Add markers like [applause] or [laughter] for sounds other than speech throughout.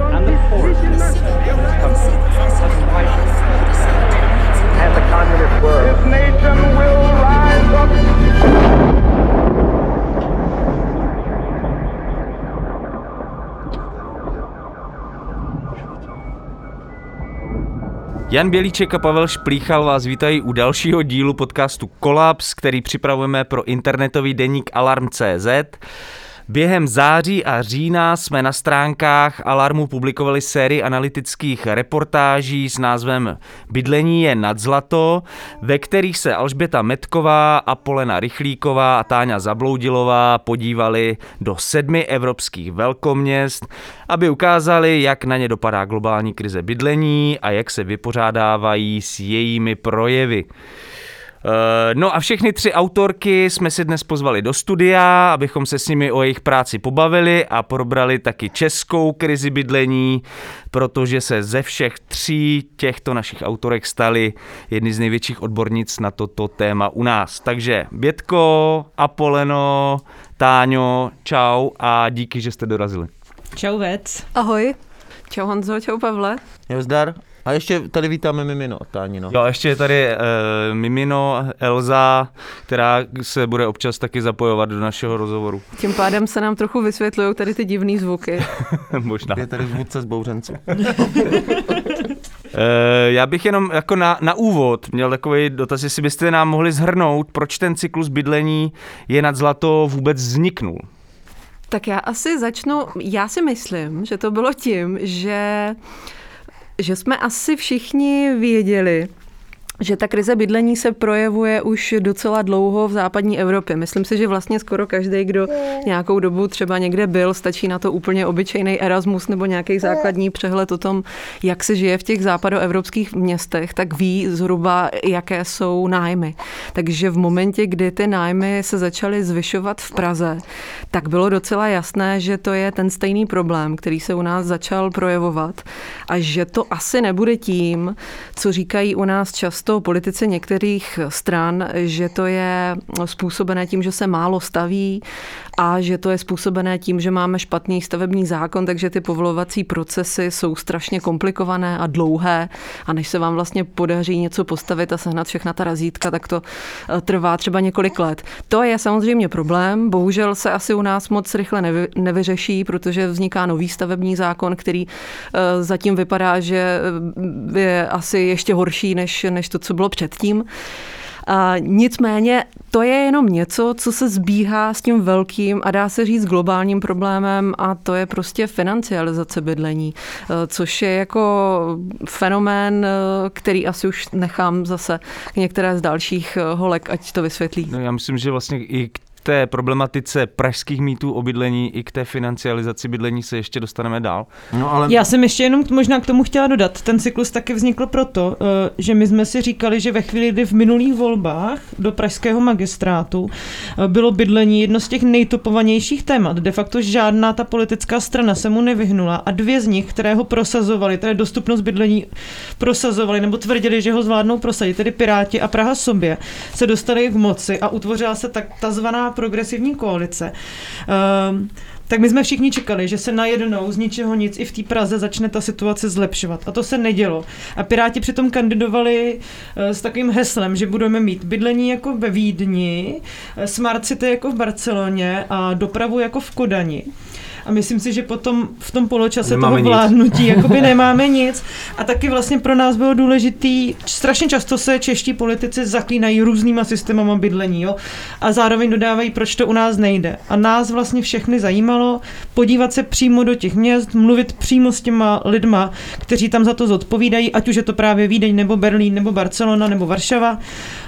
and the poorest 10% in this country has widened. And the communist word. This nation will rise up. Jan Bělíček a Pavel Šplíchal vás vítají u dalšího dílu podcastu Kolaps, který připravujeme pro internetový deník Alarm.cz. Během září a října jsme na stránkách Alarmu publikovali sérii analytických reportáží s názvem Bydlení je nad zlato, ve kterých se Alžběta Metková, Apolena Rychlíková a Táňa Zabloudilová podívali do sedmi evropských velkoměst, aby ukázali, jak na ně dopadá globální krize bydlení a jak se vypořádávají s jejími projevy. Eh, No a všechny tři autorky jsme si dnes pozvali do studia, abychom se s nimi o jejich práci pobavili a probrali taky českou krizi bydlení, protože se ze všech tří těchto našich autorek staly jedny z největších odbornic na toto téma u nás. Takže Bětko, Apoleno, Táňo, čau a díky, že jste dorazili. Čau Vec. Ahoj. Čau Honzo, čau Pavle. Jo, zdar. A ještě tady vítáme Mimino, Táni, no. Jo, ještě je tady uh, Mimino, Elza, která se bude občas taky zapojovat do našeho rozhovoru. Tím pádem se nám trochu vysvětlují tady ty divné zvuky. [laughs] Možná. Je tady vůdce z bouřenců. [laughs] Eh, Já bych jenom jako na, na úvod měl takový dotaz, jestli byste nám mohli zhrnout, proč ten cyklus bydlení je nad zlato vůbec vzniknul. Tak já asi začnu, já si myslím, že to bylo tím, že, že jsme asi všichni věděli, že ta krize bydlení se projevuje už docela dlouho v západní Evropě. Myslím si, že vlastně skoro každý, kdo nějakou dobu třeba někde byl, stačí na to úplně obyčejný Erasmus nebo nějaký základní přehled o tom, jak se žije v těch západoevropských městech, tak ví zhruba, jaké jsou nájmy. Takže v momentě, kdy ty nájmy se začaly zvyšovat v Praze, tak bylo docela jasné, že to je ten stejný problém, který se u nás začal projevovat a že to asi nebude tím, co říkají u nás často politici některých stran, že to je způsobené tím, že se málo staví a že to je způsobené tím, že máme špatný stavební zákon, takže ty povolovací procesy jsou strašně komplikované a dlouhé a než se vám vlastně podaří něco postavit a sehnat všechna ta razítka, tak to eh, trvá třeba několik let. To je samozřejmě problém, bohužel se asi u nás moc rychle nevy, nevyřeší, protože vzniká nový stavební zákon, který eh, zatím vypadá, že eh, je asi ještě horší než, než to, co bylo předtím. A nicméně to je jenom něco, co se zbíhá s tím velkým a dá se říct globálním problémem a to je prostě financializace bydlení, eh, což je jako fenomén, eh, který asi už nechám zase k některé z dalších eh, holek, ať to vysvětlí. No, já myslím, že vlastně i k té problematice pražských mýtů o bydlení i k té financializaci bydlení se ještě dostaneme dál. No ale Já jsem ještě jenom možná k tomu chtěla dodat. Ten cyklus taky vznikl proto, eh, že my jsme si říkali, že ve chvíli, kdy v minulých volbách do pražského magistrátu eh, bylo bydlení jedno z těch nejtopovanějších témat. De facto žádná ta politická strana se mu nevyhnula a dvě z nich, které ho prosazovali, tedy dostupnost bydlení prosazovali nebo tvrdili, že ho zvládnou prosadit, tedy Piráti a Praha sobě, se dostali k moci a utvořila se tak takzvaná progresivní koalice. Um, tak my jsme všichni čekali, že se najednou z ničeho nic i v té Praze začne ta situace zlepšovat. A to se nedělo. A Piráti přitom kandidovali eh, s takovým heslem, že budeme mít bydlení jako ve Vídni, eh, smart city jako v Barceloně a dopravu jako v Kodani. A myslím si, že potom v tom poločase Nemáme toho nic. vládnutí [laughs] jakoby nemáme nic. A taky vlastně pro nás bylo důležitý, strašně často se čeští politici zaklínají různýma systémama bydlení, jo? A zároveň dodávají, proč to u nás nejde. A nás vlastně všechny zajímalo podívat se přímo do těch měst, mluvit přímo s těma lidma, kteří tam za to zodpovídají, ať už je to právě Vídeň, nebo Berlín, nebo Barcelona, nebo Varšava.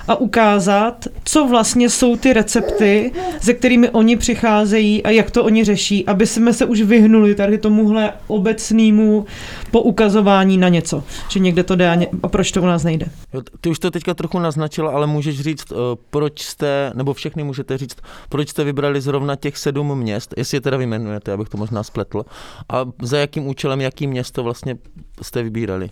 a ukázat, co vlastně jsou ty recepty, se kterými oni přicházejí a jak to oni řeší, aby jsme se už vyhnuli tady tomuhle obecnému poukazování na něco, že někde to jde a, ně, a proč to u nás nejde. Jo, ty už to teďka trochu naznačila, ale můžeš říct, uh, proč jste, nebo všechny můžete říct, proč jste vybrali zrovna těch sedm měst, jestli je teda vyjmenujete, abych to možná spletl, a za jakým účelem, jaký město vlastně jste vybírali?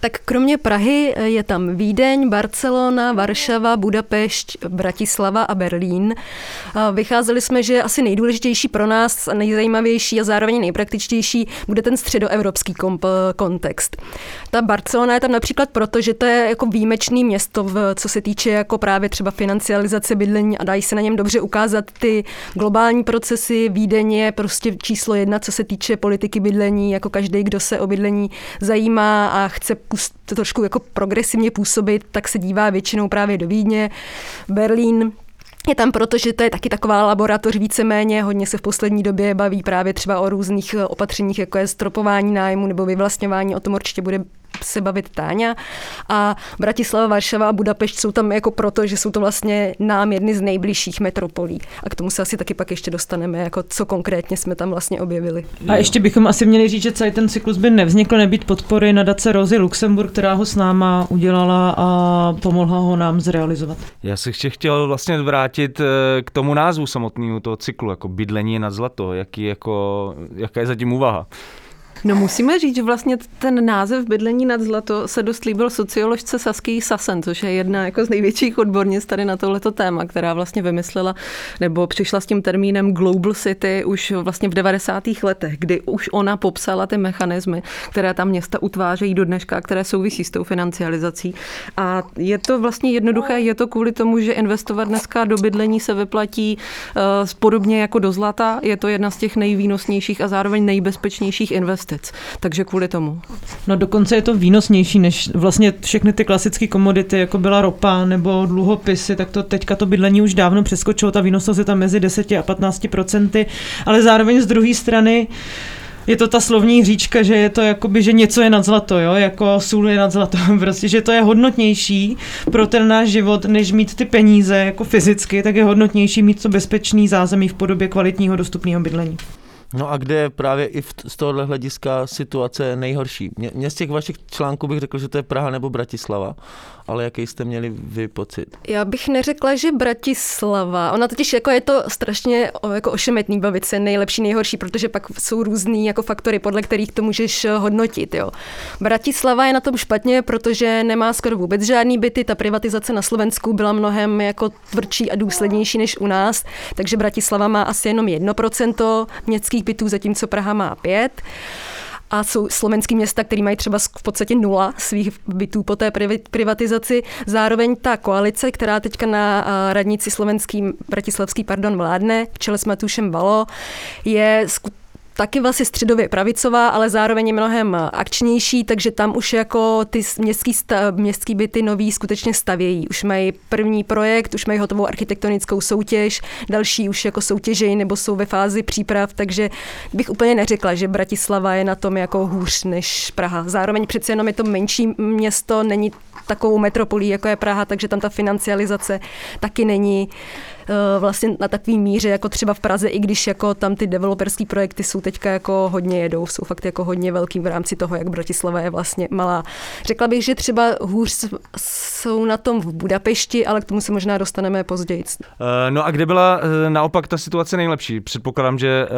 Tak kromě Prahy je tam Vídeň, Barcelona, Varšava, Budapešť, Bratislava a Berlín. Vycházeli jsme, že asi nejdůležitější pro nás, nejzajímavější a zároveň nejpraktičtější bude ten středoevropský komp- kontext. Ta Barcelona je tam například proto, že to je jako výjimečný město, v, co se týče jako právě třeba financializace bydlení a dají se na něm dobře ukázat ty globální procesy. Vídeň je prostě číslo jedna, co se týče politiky bydlení, jako každý, kdo se o bydlení zajímá a chce pust, trošku jako progresivně působit, tak se dívá většinou právě do Vídně. Berlín je tam proto, že to je taky taková laboratoř víceméně, hodně se v poslední době baví právě třeba o různých opatřeních, jako je stropování nájmu nebo vyvlastňování, o tom určitě bude se bavit Táňa. A Bratislava, Varšava a Budapešť jsou tam jako proto, že jsou to vlastně nám jedny z nejbližších metropolí. A k tomu se asi taky pak ještě dostaneme, jako co konkrétně jsme tam vlastně objevili. A ještě bychom asi měli říct, že celý ten cyklus by nevznikl nebýt podpory nadace Rozy Luxemburg, která ho s náma udělala a pomohla ho nám zrealizovat. Já se ještě chtěl vlastně vrátit eh, k tomu názvu samotnému toho cyklu, jako bydlení na zlato, jaký jako, jaká je zatím úvaha. No musíme říct, že vlastně ten název Bydlení nad zlato se dost líbil socioložce Sasky Sassen, což je jedna jako z největších odbornic tady na tohleto téma, která vlastně vymyslela nebo přišla s tím termínem Global City už vlastně v 90. letech, kdy už ona popsala ty mechanismy, které tam města utvářejí do dneška, které souvisí s tou financializací. A je to vlastně jednoduché, je to kvůli tomu, že investovat dneska do bydlení se vyplatí uh, podobně jako do zlata. Je to jedna z těch nejvýnosnějších a zároveň nejbezpečnějších investic investic. Takže kvůli tomu. No dokonce je to výnosnější než vlastně všechny ty klasické komodity, jako byla ropa nebo dluhopisy, tak to teďka to bydlení už dávno přeskočilo, ta výnosnost je tam mezi 10 a 15 procenty, ale zároveň z druhé strany je to ta slovní říčka, že je to jakoby, že něco je nad zlato, jo, jako sůl je nad zlato, [laughs] prostě, že to je hodnotnější pro ten náš život, než mít ty peníze jako fyzicky, tak je hodnotnější mít to bezpečný zázemí v podobě kvalitního dostupného bydlení. No a kde je právě i z tohohle hlediska situace nejhorší? Mě, mě z těch vašich článků bych řekl, že to je Praha nebo Bratislava, ale jaký jste měli vy pocit? Já bych neřekla, že Bratislava. Ona totiž jako je to strašně jako ošemetný bavit se nejlepší, nejhorší, protože pak jsou různý jako faktory, podle kterých to můžeš hodnotit. Jo. Bratislava je na tom špatně, protože nemá skoro vůbec žádný byty. Ta privatizace na Slovensku byla mnohem jako tvrdší a důslednější než u nás, takže Bratislava má asi jenom 1% městských bytů, zatímco Praha má 5 a jsou slovenský města, které mají třeba v podstatě nula svých bytů po té privatizaci. Zároveň ta koalice, která teďka na radnici slovenský, bratislavský, pardon, vládne, v čele s Matušem Valo, je taky vlastně středově pravicová, ale zároveň je mnohem akčnější, takže tam už jako ty městský, sta, městský byty nový skutečně stavějí. Už mají první projekt, už mají hotovou architektonickou soutěž, další už jako soutěžejí nebo jsou ve fázi příprav, takže bych úplně neřekla, že Bratislava je na tom jako hůř než Praha. Zároveň přece jenom je to menší město, není takovou metropolí, jako je Praha, takže tam ta financializace taky není Eh, vlastně na takový míře, jako třeba v Praze, i když jako tam ty developerské projekty jsou teďka jako hodně jedou, jsou fakt jako hodně velký v rámci toho, jak Bratislava je vlastně malá. Řekla bych, že třeba hůř jsou na tom v Budapešti, ale k tomu se možná dostaneme později. Eh, no a kde byla eh, naopak ta situace nejlepší? Předpokládám, že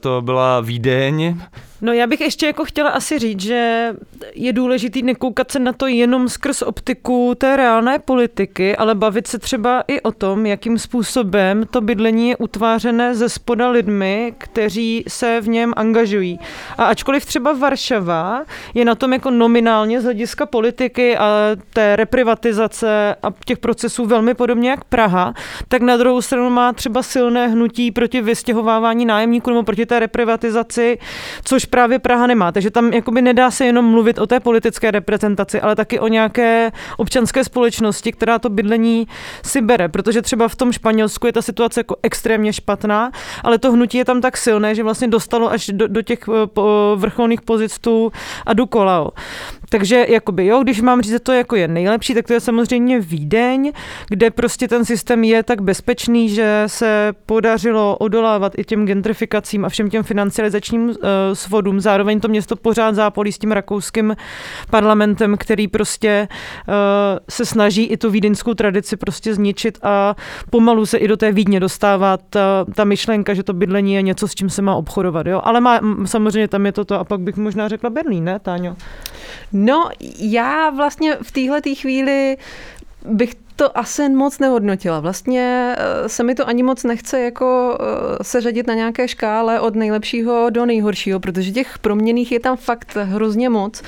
to byla Vídeň. No já bych ještě jako chtěla asi říct, že je důležitý nekoukat se na to jenom skrz optiku té reálné politiky, ale bavit se třeba i o tom, jakým způsobem to bydlení je utvářené ze spoda lidmi, kteří se v něm angažují. A ačkoliv třeba Varšava je na tom jako nominálně z hlediska politiky a té reprivatizace a těch procesů velmi podobně jak Praha, tak na druhou stranu má třeba silné hnutí proti vystěhovávání nájemníků nebo proti té reprivatizaci, což právě Praha nemá. Takže tam jakoby nedá se jenom mluvit o té politické reprezentaci, ale taky o nějaké občanské společnosti, která to bydlení si bere. Protože třeba v tom Španělsku je ta situace jako extrémně špatná, ale to hnutí je tam tak silné, že vlastně dostalo až do, do těch eh, vrcholných pozic tu a Dukolao. Takže jakoby jo, když mám říct, že to jako je nejlepší, tak to je samozřejmě Vídeň, kde prostě ten systém je tak bezpečný, že se podařilo odolávat i těm gentrifikacím a všem těm financializačním uh, svodům. Zároveň to město pořád zápolí s tím rakouským parlamentem, který prostě uh, se snaží i tu vídeňskou tradici prostě zničit a pomalu se i do té Vídně dostává ta, ta myšlenka, že to bydlení je něco, s čím se má obchodovat. Jo? Ale má, samozřejmě tam je to to a pak bych možná řekla Berlín, ne, Táňo? No, já vlastně v téhle chvíli bych to asi moc nehodnotila. Vlastně eh, se mi to ani moc nechce jako eh, seřadit na nějaké škále od nejlepšího do nejhoršího, protože těch proměných je tam fakt hrozně moc.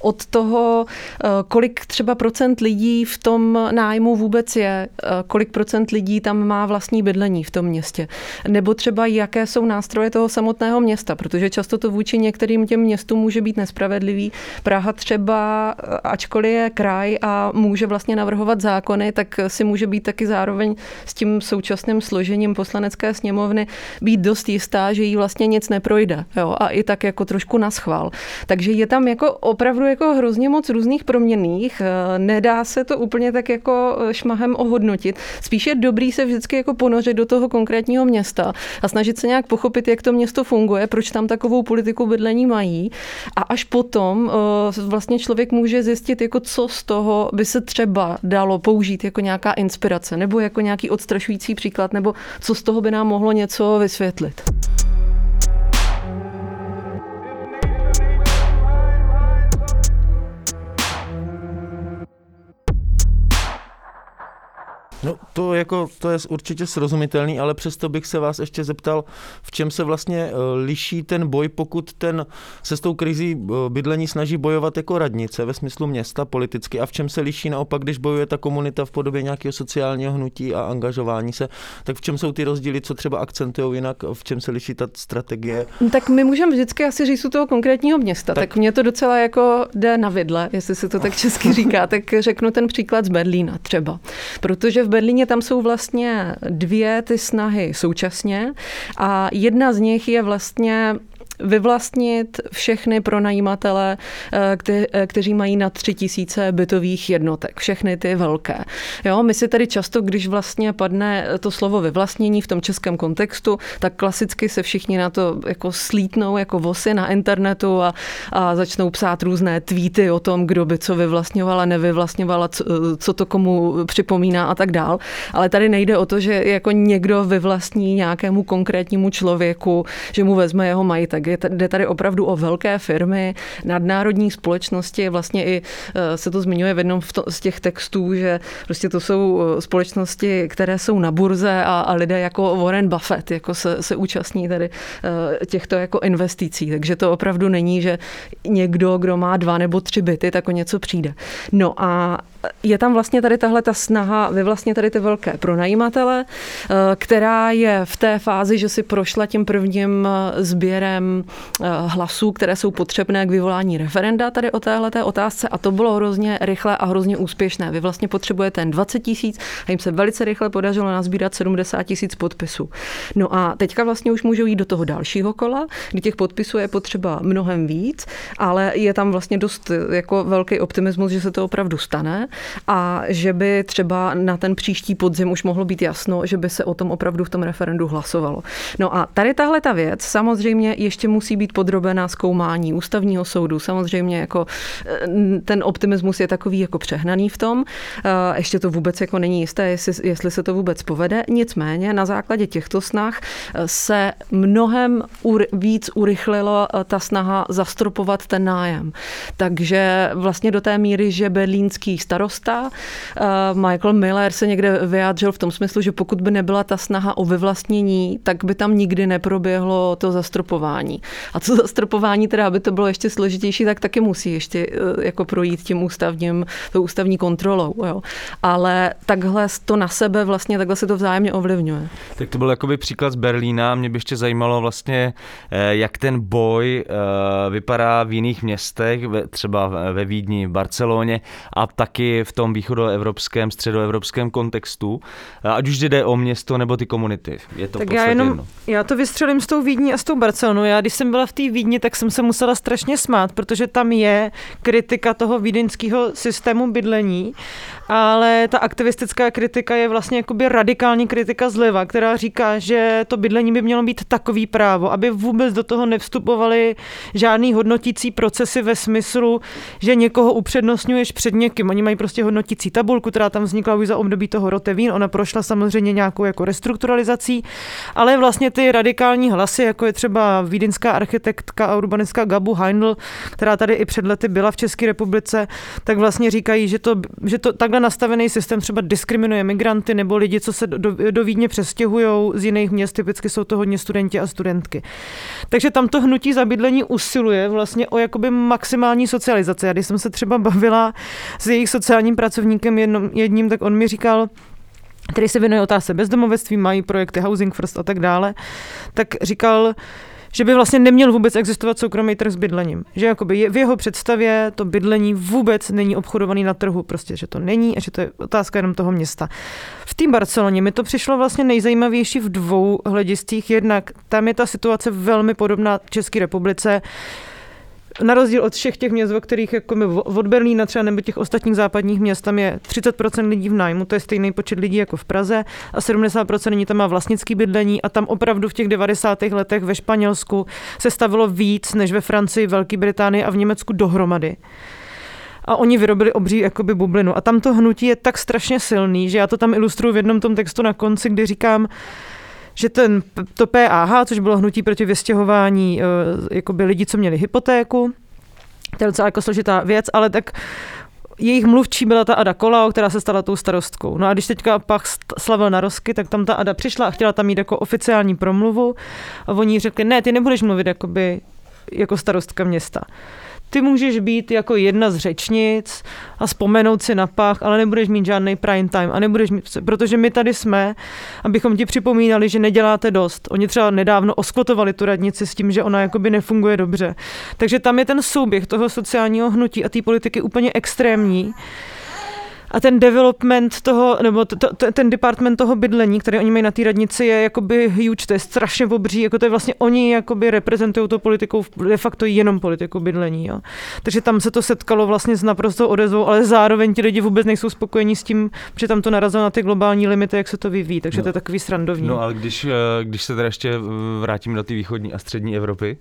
Od toho, eh, kolik třeba procent lidí v tom nájmu vůbec je, kolik procent lidí tam má vlastní bydlení v tom městě, nebo třeba jaké jsou nástroje toho samotného města, protože často to vůči některým těm městům může být nespravedlivý. Praha třeba, ačkoliv je kraj a může vlastně navrhovat zákony, tak si může být taky zároveň s tím současným složením poslanecké sněmovny být dost jistá, že jí vlastně nic neprojde. Jo? A i tak jako trošku na schvál. Takže je tam jako opravdu jako hrozně moc různých proměných. Eh, nedá se to úplně tak jako eh, šmahem ohodnotit. Spíše je dobrý se vždycky jako ponořit do toho konkrétního města a snažit se nějak pochopit, jak to město funguje, proč tam takovou politiku bydlení mají. A až potom eh, vlastně člověk může zjistit, jako co z toho by se třeba dalo použít jako nějaká inspirace, nebo jako nějaký odstrašující příklad, nebo co z toho by nám mohlo něco vysvětlit. No to jako, to je určitě srozumitelný, ale přesto bych se vás ještě zeptal, v čem se vlastně eh, liší ten boj, pokud ten se s tou krizí eh, bydlení snaží bojovat jako radnice ve smyslu města politicky a v čem se liší naopak, když bojuje ta komunita v podobě nějakého sociálního hnutí a angažování se, tak v čem jsou ty rozdíly, co třeba akcentují jinak, v čem se liší ta strategie? Tak my můžeme vždycky asi říct u toho konkrétního města, tak, tak mě to docela jako jde na vidle, jestli se to tak česky říká, [laughs] tak řeknu ten příklad z Berlína třeba, protože v Berlíně tam jsou vlastně dvě ty snahy současně a jedna z nich je vlastně vyvlastnit všechny pronajímatele, eh, eh, kteří mají na tři tisíce bytových jednotek, všechny ty velké. Jo, my si tady často, když vlastně padne to slovo vyvlastnění v tom českém kontextu, tak klasicky se všichni na to jako slítnou jako vosy na internetu a, a začnou psát různé tweety o tom, kdo by co vyvlastňoval a nevyvlastňoval, co, co to komu připomíná a tak dál. Ale tady nejde o to, že jako někdo vyvlastní nějakému konkrétnímu člověku, že mu vezme jeho majitek jde tady opravdu o velké firmy, nadnárodní společnosti, vlastně i eh, se to zmiňuje v jednom z těch textů, že prostě to jsou eh, společnosti, které jsou na burze a, a lidé jako Warren Buffett jako se, se účastní tady eh, těchto jako investicí. Takže to opravdu není, že někdo, kdo má dva nebo tři byty, tak o něco přijde. No a je tam vlastně tady tahle ta snaha vlastně tady ty velké pronajímatele, která je v té fázi, že si prošla tím prvním sběrem Eh, hlasů, které jsou potřebné k vyvolání referenda tady o téhle otázce a to bylo hrozně rychle a hrozně úspěšné. Vy vlastně potřebujete jen 20 tisíc a jim se velice rychle podařilo nazbírat 70 tisíc podpisů. No a teďka vlastně už můžou jít do toho dalšího kola, kdy těch podpisů je potřeba mnohem víc, ale je tam vlastně dost eh, jako velký optimismus, že se to opravdu stane a že by třeba na ten příští podzim už mohlo být jasno, že by se o tom opravdu v tom referendu hlasovalo. No a tady tahle ta věc samozřejmě ještě musí být podrobená zkoumání ústavního soudu. Samozřejmě jako eh, ten optimismus je takový jako přehnaný v tom. Eh, ještě to vůbec jako není jisté, jestli, jestli se to vůbec povede. Nicméně na základě těchto snah eh, se mnohem víc urychlilo ta snaha zastropovat ten nájem. Takže vlastně do té míry, že berlínský starosta Michael Miller se někde vyjádřil v tom smyslu, že pokud by nebyla ta snaha o vyvlastnění, tak by tam nikdy neproběhlo to zastropování. A co zastropování, teda, aby to bylo ještě složitější, tak taky musí ještě eh, jako projít tím ústavním, tou ústavní kontrolou. Jo. Ale takhle to na sebe vlastně, takhle se to vzájemně ovlivňuje. Tak to byl jakoby příklad z Berlína. Mě by ještě zajímalo vlastně, eh, jak ten boj eh, vypadá v jiných městech, třeba ve Vídni, v Barceloně a taky v tom východoevropském, středoevropském kontextu, ať už jde o město nebo ty komunity. Je to tak já jenom, já to vystřelím s tou Vídní a s tou Barcelonou. Já když jsem byla v té Vídni, tak jsem se musela strašně smát, protože tam je kritika toho vídeňského systému bydlení, ale ta aktivistická kritika je vlastně jakoby radikální kritika zleva, která říká, že to bydlení by mělo být takový právo, aby vůbec do toho nevstupovaly žádný hodnotící procesy ve smyslu, že někoho upřednostňuješ před někým. Oni mají prostě hodnotící tabulku, která tam vznikla už za období toho Rotevín. Ona prošla samozřejmě nějakou jako restrukturalizací, ale vlastně ty radikální hlasy, jako je třeba vídeňská architektka a urbanistka Gabu Heindl, která tady i před lety byla v České republice, tak vlastně říkají, že to, že to takhle nastavený systém třeba diskriminuje migranty nebo lidi, co se do, do Vídně přestěhují z jiných měst, typicky jsou to hodně studenti a studentky. Takže tam to hnutí zabydlení usiluje vlastně o jakoby maximální socializaci. Já když jsem se třeba bavila s jejich sociálním pracovníkem jednom, jedním, tak on mi říkal, který se věnuje otázce bezdomovectví, mají projekty Housing First a tak dále, tak říkal, že by vlastně neměl vůbec existovat soukromý trh s bydlením. Že jakoby v jeho představě to bydlení vůbec není obchodovaný na trhu, prostě, že to není a že to je otázka jenom toho města. V té Barceloně mi to přišlo vlastně nejzajímavější v dvou hledistích. Jednak tam je ta situace velmi podobná České republice na rozdíl od všech těch měst, o kterých jako my, od Berlína třeba nebo těch ostatních západních měst, tam je 30% lidí v nájmu, to je stejný počet lidí jako v Praze a 70% lidí tam má vlastnický bydlení a tam opravdu v těch 90. letech ve Španělsku se stavilo víc než ve Francii, Velké Británii a v Německu dohromady a oni vyrobili obří jakoby bublinu. A tam to hnutí je tak strašně silný, že já to tam ilustruju v jednom tom textu na konci, kdy říkám, že ten, to PAH, což bylo hnutí proti vystěhování eh, jakoby lidí, co měli hypotéku, to je docela jako složitá věc, ale tak jejich mluvčí byla ta Ada Kolao, která se stala tou starostkou. No a když teďka Pach slavil na Rosky, tak tam ta Ada přišla a chtěla tam mít jako oficiální promluvu a oni řekli, ne, ty nebudeš mluvit jakoby, jako starostka města ty můžeš být jako jedna z řečnic a vzpomenout si na pach, ale nebudeš mít žádný prime time a nebudeš mít, protože my tady jsme, abychom ti připomínali, že neděláte dost. Oni třeba nedávno oskvotovali tu radnici s tím, že ona jakoby nefunguje dobře. Takže tam je ten souběh toho sociálního hnutí a té politiky úplně extrémní a ten development toho, nebo to, to, ten department toho bydlení, který oni mají na té radnici, je jakoby huge, to je strašně obří, jako to je vlastně oni jakoby reprezentují to politikou, de facto jenom politiku bydlení. Jo. Takže tam se to setkalo vlastně s naprosto odezvou, ale zároveň ti lidi vůbec nejsou spokojení s tím, že tam to narazilo na ty globální limity, jak se to vyvíjí, takže no. to je takový srandovní. No ale když, eh, když se teda ještě vrátím do té východní a střední Evropy,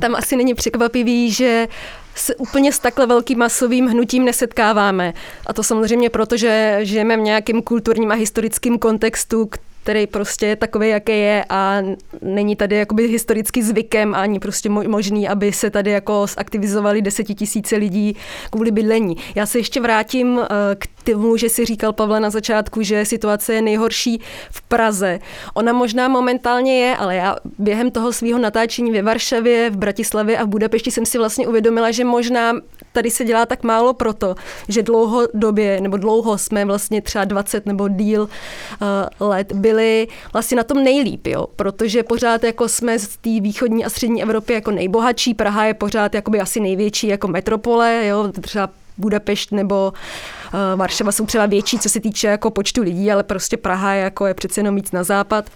tam asi není překvapivý, že se úplně s takhle velkým masovým hnutím nesetkáváme. A to samozřejmě proto, že žijeme v nějakém kulturním a historickém kontextu, který prostě je takový, jaký je a není tady jakoby historicky zvykem ani prostě možný, aby se tady jako zaktivizovali desetitisíce lidí kvůli bydlení. Já se ještě vrátím eh, k tomu, že si říkal Pavle na začátku, že situace je nejhorší v Praze. Ona možná momentálně je, ale já během toho svého natáčení ve Varšavě, v Bratislavě a v Budapešti jsem si vlastně uvědomila, že možná tady se dělá tak málo proto, že dlouhodobě nebo dlouho jsme vlastně třeba 20 nebo díl uh, let byli vlastně na tom nejlíp, jo? protože pořád jako jsme z té východní a střední Evropy jako nejbohatší, Praha je pořád jakoby asi největší jako metropole, jo? třeba Budapešť nebo uh, Varšava jsou třeba větší, co se týče jako počtu lidí, ale prostě Praha je, jako je přece jenom víc na západ.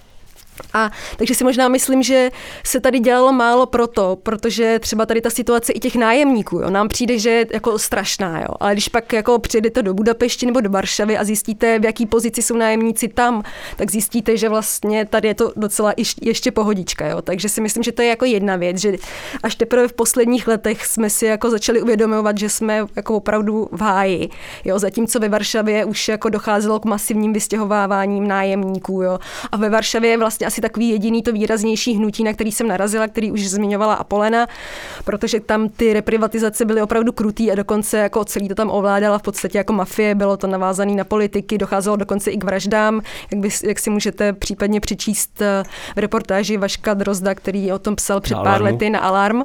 A takže si možná myslím, že se tady dělalo málo proto, protože třeba tady ta situace i těch nájemníků, jo, nám přijde, že je jako strašná, jo. Ale když pak jako přijedete do Budapešti nebo do Varšavy a zjistíte, v jaký pozici jsou nájemníci tam, tak zjistíte, že vlastně tady je to docela ještě pohodička, jo. Takže si myslím, že to je jako jedna věc, že až teprve v posledních letech jsme si jako začali uvědomovat, že jsme jako opravdu v háji, jo. Zatímco ve Varšavě už jako docházelo k masivním vystěhováváním nájemníků, jo. A ve Varšavě vlastně asi takový jediný to výraznější hnutí, na který jsem narazila, který už zmiňovala Apolena, protože tam ty reprivatizace byly opravdu krutý a dokonce jako celý to tam ovládala v podstatě jako mafie, bylo to navázané na politiky, docházelo dokonce i k vraždám, jak, by, jak si můžete případně přečíst eh, v reportáži Vaška Drozda, který o tom psal před na pár lety na Alarm.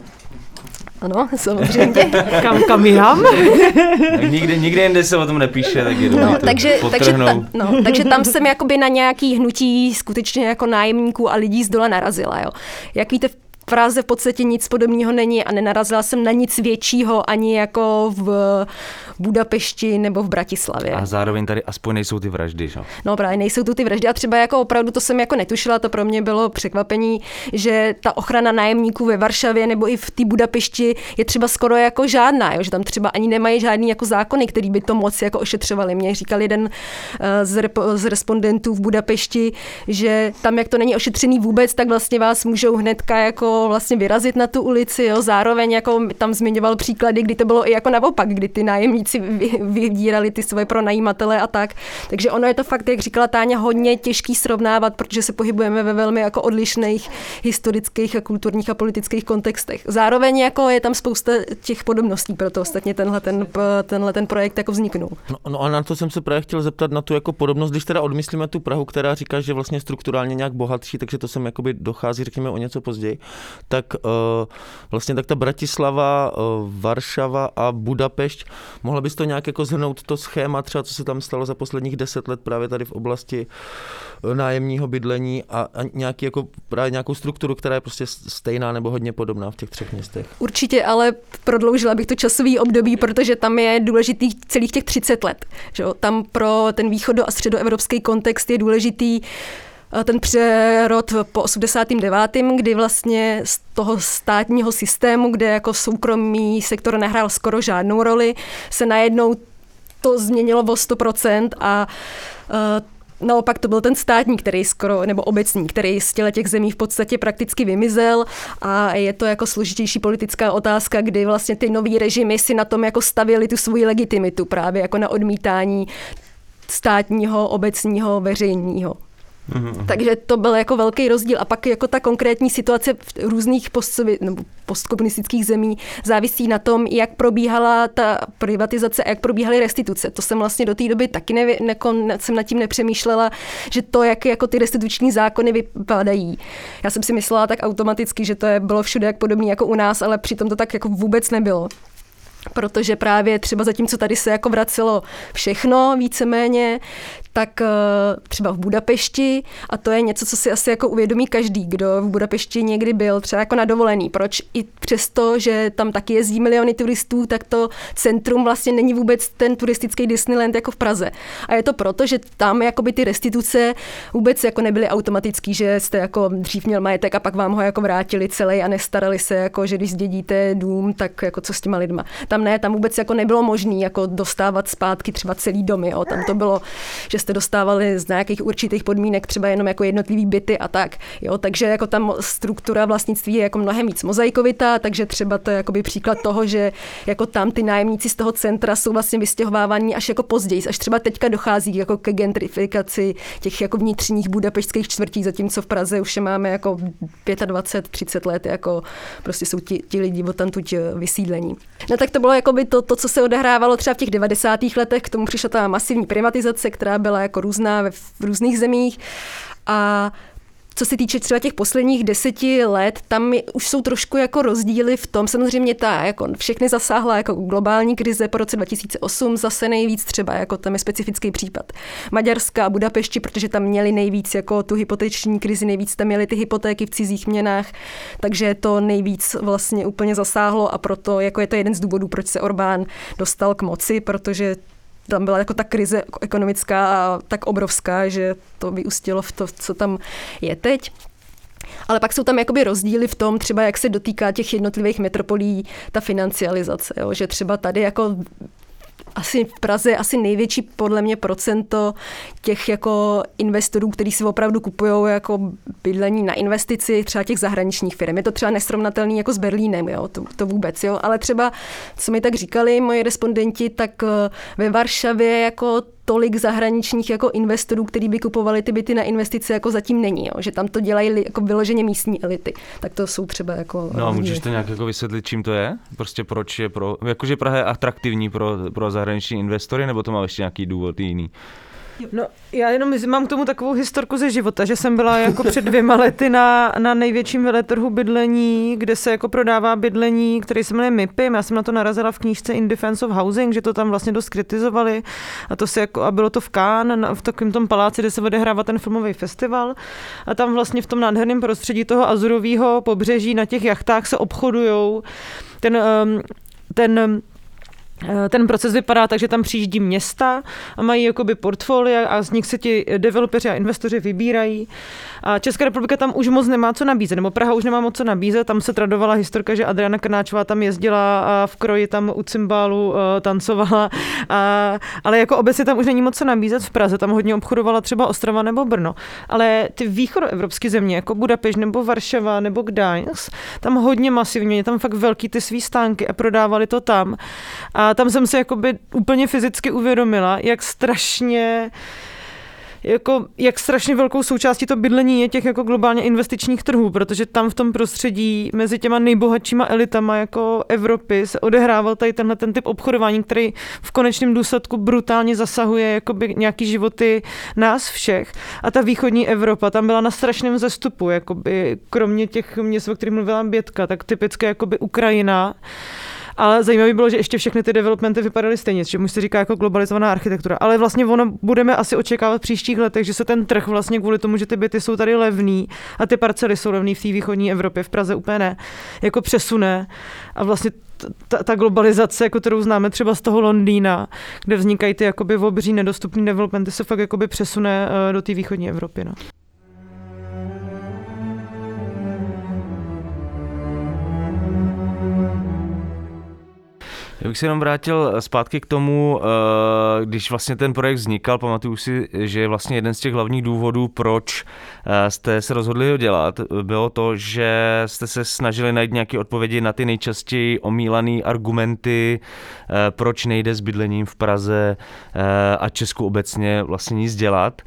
Ano, samozřejmě. [laughs] kam, kam jinam? nikde, nikde jinde se o tom nepíše, tak je no, takže, takže, ta, no, takže tam jsem jakoby na nějaký hnutí skutečně jako nájemníků a lidí z dola narazila. Jo. Jak víte, Praze v podstatě nic podobného není a nenarazila jsem na nic většího ani jako v Budapešti nebo v Bratislavě. A zároveň tady aspoň nejsou ty vraždy, že? No právě nejsou tu ty vraždy a třeba jako opravdu to jsem jako netušila, to pro mě bylo překvapení, že ta ochrana nájemníků ve Varšavě nebo i v té Budapešti je třeba skoro jako žádná, jo? že tam třeba ani nemají žádný jako zákony, který by to moc jako ošetřovali. Mě říkal jeden eh, z, rep- z respondentů v Budapešti, že tam, jak to není ošetřený vůbec, tak vlastně vás můžou hnedka jako vlastně vyrazit na tu ulici. Jo? Zároveň jako tam zmiňoval příklady, kdy to bylo i jako naopak, kdy ty nájemníci vydírali ty svoje pronajímatele a tak. Takže ono je to fakt, jak říkala Táňa, hodně těžký srovnávat, protože se pohybujeme ve velmi jako odlišných historických a kulturních a politických kontextech. Zároveň jako je tam spousta těch podobností, proto ostatně tenhle ten, tenhle ten projekt jako vzniknul. No, no a na to jsem se právě chtěl zeptat na tu jako podobnost, když teda odmyslíme tu Prahu, která říká, že vlastně strukturálně nějak bohatší, takže to sem jakoby dochází, řekněme, o něco později, tak uh, vlastně tak ta Bratislava, uh, Varšava a Budapešť, mohla bys to nějak jako zhrnout to schéma třeba, co se tam stalo za posledních deset let právě tady v oblasti eh, nájemního bydlení a, a nějaký jako právě nějakou strukturu, která je prostě stejná nebo hodně podobná v těch třech městech. Určitě, ale prodloužila bych to časový období, protože tam je důležitý celých těch 30 let. Že? Tam pro ten východo- a středoevropský kontext je důležitý eh, ten přerod po 89., kdy vlastně z toho státního systému, kde jako soukromý sektor nehrál skoro žádnou roli, se najednou to změnilo o 100% a uh, Naopak to byl ten státní, který skoro, nebo obecní, který z těle těch zemí v podstatě prakticky vymizel a je to jako složitější politická otázka, kdy vlastně ty nový režimy si na tom jako stavili tu svoji legitimitu právě jako na odmítání státního, obecního, veřejního. Mm-hmm. Takže to byl jako velký rozdíl. A pak jako ta konkrétní situace v různých nebo postkomunistických zemí závisí na tom, jak probíhala ta privatizace a jak probíhaly restituce. To jsem vlastně do té doby taky ne, neko, jsem nad tím nepřemýšlela, že to, jak jako ty restituční zákony vypadají. Já jsem si myslela tak automaticky, že to je, bylo všude jak podobné jako u nás, ale přitom to tak jako vůbec nebylo protože právě třeba zatímco tady se jako vracelo všechno víceméně, tak eh, třeba v Budapešti, a to je něco, co si asi jako uvědomí každý, kdo v Budapešti někdy byl, třeba jako na dovolený. Proč i přesto, že tam taky jezdí miliony turistů, tak to centrum vlastně není vůbec ten turistický Disneyland jako v Praze. A je to proto, že tam jakoby ty restituce vůbec jako nebyly automatický, že jste jako dřív měl majetek a pak vám ho jako vrátili celý a nestarali se, jako že když zdědíte dům, tak jako co s těma lidma. Tam ne, tam vůbec jako nebylo možné jako dostávat zpátky třeba celý domy. Jo. Tam to bylo, že jste dostávali z nějakých určitých podmínek třeba jenom jako jednotlivý byty a tak. Jo, takže jako tam struktura vlastnictví je jako mnohem víc mozaikovitá, takže třeba to je jakoby příklad toho, že jako tam ty nájemníci z toho centra jsou vlastně vystěhovávaní až jako později, až třeba teďka dochází jako ke gentrifikaci těch jako vnitřních budapešťských čtvrtí, zatímco v Praze už je máme jako 25, 30 let, jako prostě jsou ti, ti lidi tam tuď vysídlení. No tak to bylo jako by to, to, co se odehrávalo třeba v těch 90. letech, k tomu přišla ta masivní privatizace, která byla jako různá ve v různých zemích. A co se týče třeba těch posledních deseti let, tam už jsou trošku jako rozdíly v tom, samozřejmě ta jako všechny zasáhla jako globální krize po roce 2008, zase nejvíc třeba, jako tam je specifický případ Maďarska a Budapešti, protože tam měli nejvíc jako tu hypoteční krizi, nejvíc tam měli ty hypotéky v cizích měnách, takže to nejvíc vlastně úplně zasáhlo a proto jako je to jeden z důvodů, proč se Orbán dostal k moci, protože tam byla jako ta krize ekonomická a tak obrovská, že to vyústilo v to, co tam je teď. Ale pak jsou tam jakoby rozdíly v tom, třeba jak se dotýká těch jednotlivých metropolí ta financializace, jo? že třeba tady jako asi v Praze je asi největší podle mě procento těch jako investorů, kteří si opravdu kupují jako bydlení na investici třeba těch zahraničních firm. Je to třeba nesrovnatelný jako s Berlínem, jo, to, to vůbec, jo. Ale třeba, co mi tak říkali moji respondenti, tak eh, ve Varšavě jako tolik zahraničních jako investorů, kteří by kupovali ty byty na investice, jako zatím není, jo? že tam to dělají jako vyloženě místní elity. Tak to jsou třeba jako... No a můžeš to nějak jako vysvětlit, čím to je? Prostě proč je pro... Jakože Praha je atraktivní pro, pro zahraniční investory, nebo to má ještě nějaký důvod jiný? No, já jenom mám k tomu takovou historku ze života, že jsem byla jako před dvěma lety na, na největším veletrhu bydlení, kde se jako prodává bydlení, který se jmenuje MIPIM. Já jsem na to narazila v knížce In Defense of Housing, že to tam vlastně dost kritizovali a to se jako, a bylo to v Cannes, v takovém tom paláci, kde se odehrává ten filmový festival a tam vlastně v tom nádherném prostředí toho azurového pobřeží na těch jachtách se obchodujou ten, um, ten ten proces vypadá tak, že tam přijíždí města a mají jakoby portfolia a z nich se ti developeři a investoři vybírají. A Česká republika tam už moc nemá co nabízet, nebo Praha už nemá moc co nabízet. Tam se tradovala historka, že Adriana Krnáčová tam jezdila a v kroji tam u cymbálu uh, tancovala. A, ale jako obecně tam už není moc co nabízet v Praze. Tam hodně obchodovala třeba Ostrava nebo Brno. Ale ty východoevropské země, jako Budapešť nebo Varšava nebo Gdaňsk, tam hodně masivně, tam fakt velký ty svý stánky a prodávali to tam. A tam jsem si jakoby úplně fyzicky uvědomila, jak strašně jako, jak strašně velkou součástí to bydlení je těch jako globálně investičních trhů, protože tam v tom prostředí mezi těma nejbohatšíma elitama jako Evropy se odehrával tady tenhle ten typ obchodování, který v konečném důsledku brutálně zasahuje jakoby nějaký životy nás všech. A ta východní Evropa tam byla na strašném zestupu, jakoby, kromě těch měst, o kterých mluvila Bětka, tak typické jakoby Ukrajina, ale zajímavé bylo, že ještě všechny ty developmenty vypadaly stejně, že mu se říká jako globalizovaná architektura. Ale vlastně ono budeme asi očekávat v příštích letech, že se ten trh vlastně kvůli tomu, že ty byty jsou tady levný a ty parcely jsou levný v té východní Evropě, v Praze úplně ne, jako přesune. A vlastně ta, ta globalizace, jako kterou známe třeba z toho Londýna, kde vznikají ty jakoby obří nedostupné developmenty, se fakt jakoby přesune eh, do té východní Evropy. No. Já bych se jenom vrátil zpátky k tomu, eh, když vlastně ten projekt vznikal, pamatuju si, že vlastně jeden z těch hlavních důvodů, proč eh, jste se rozhodli ho dělat, bylo to, že jste se snažili najít nějaké odpovědi na ty nejčastěji omílané argumenty, eh, proč nejde s bydlením v Praze a Česku obecně vlastně nic dělat.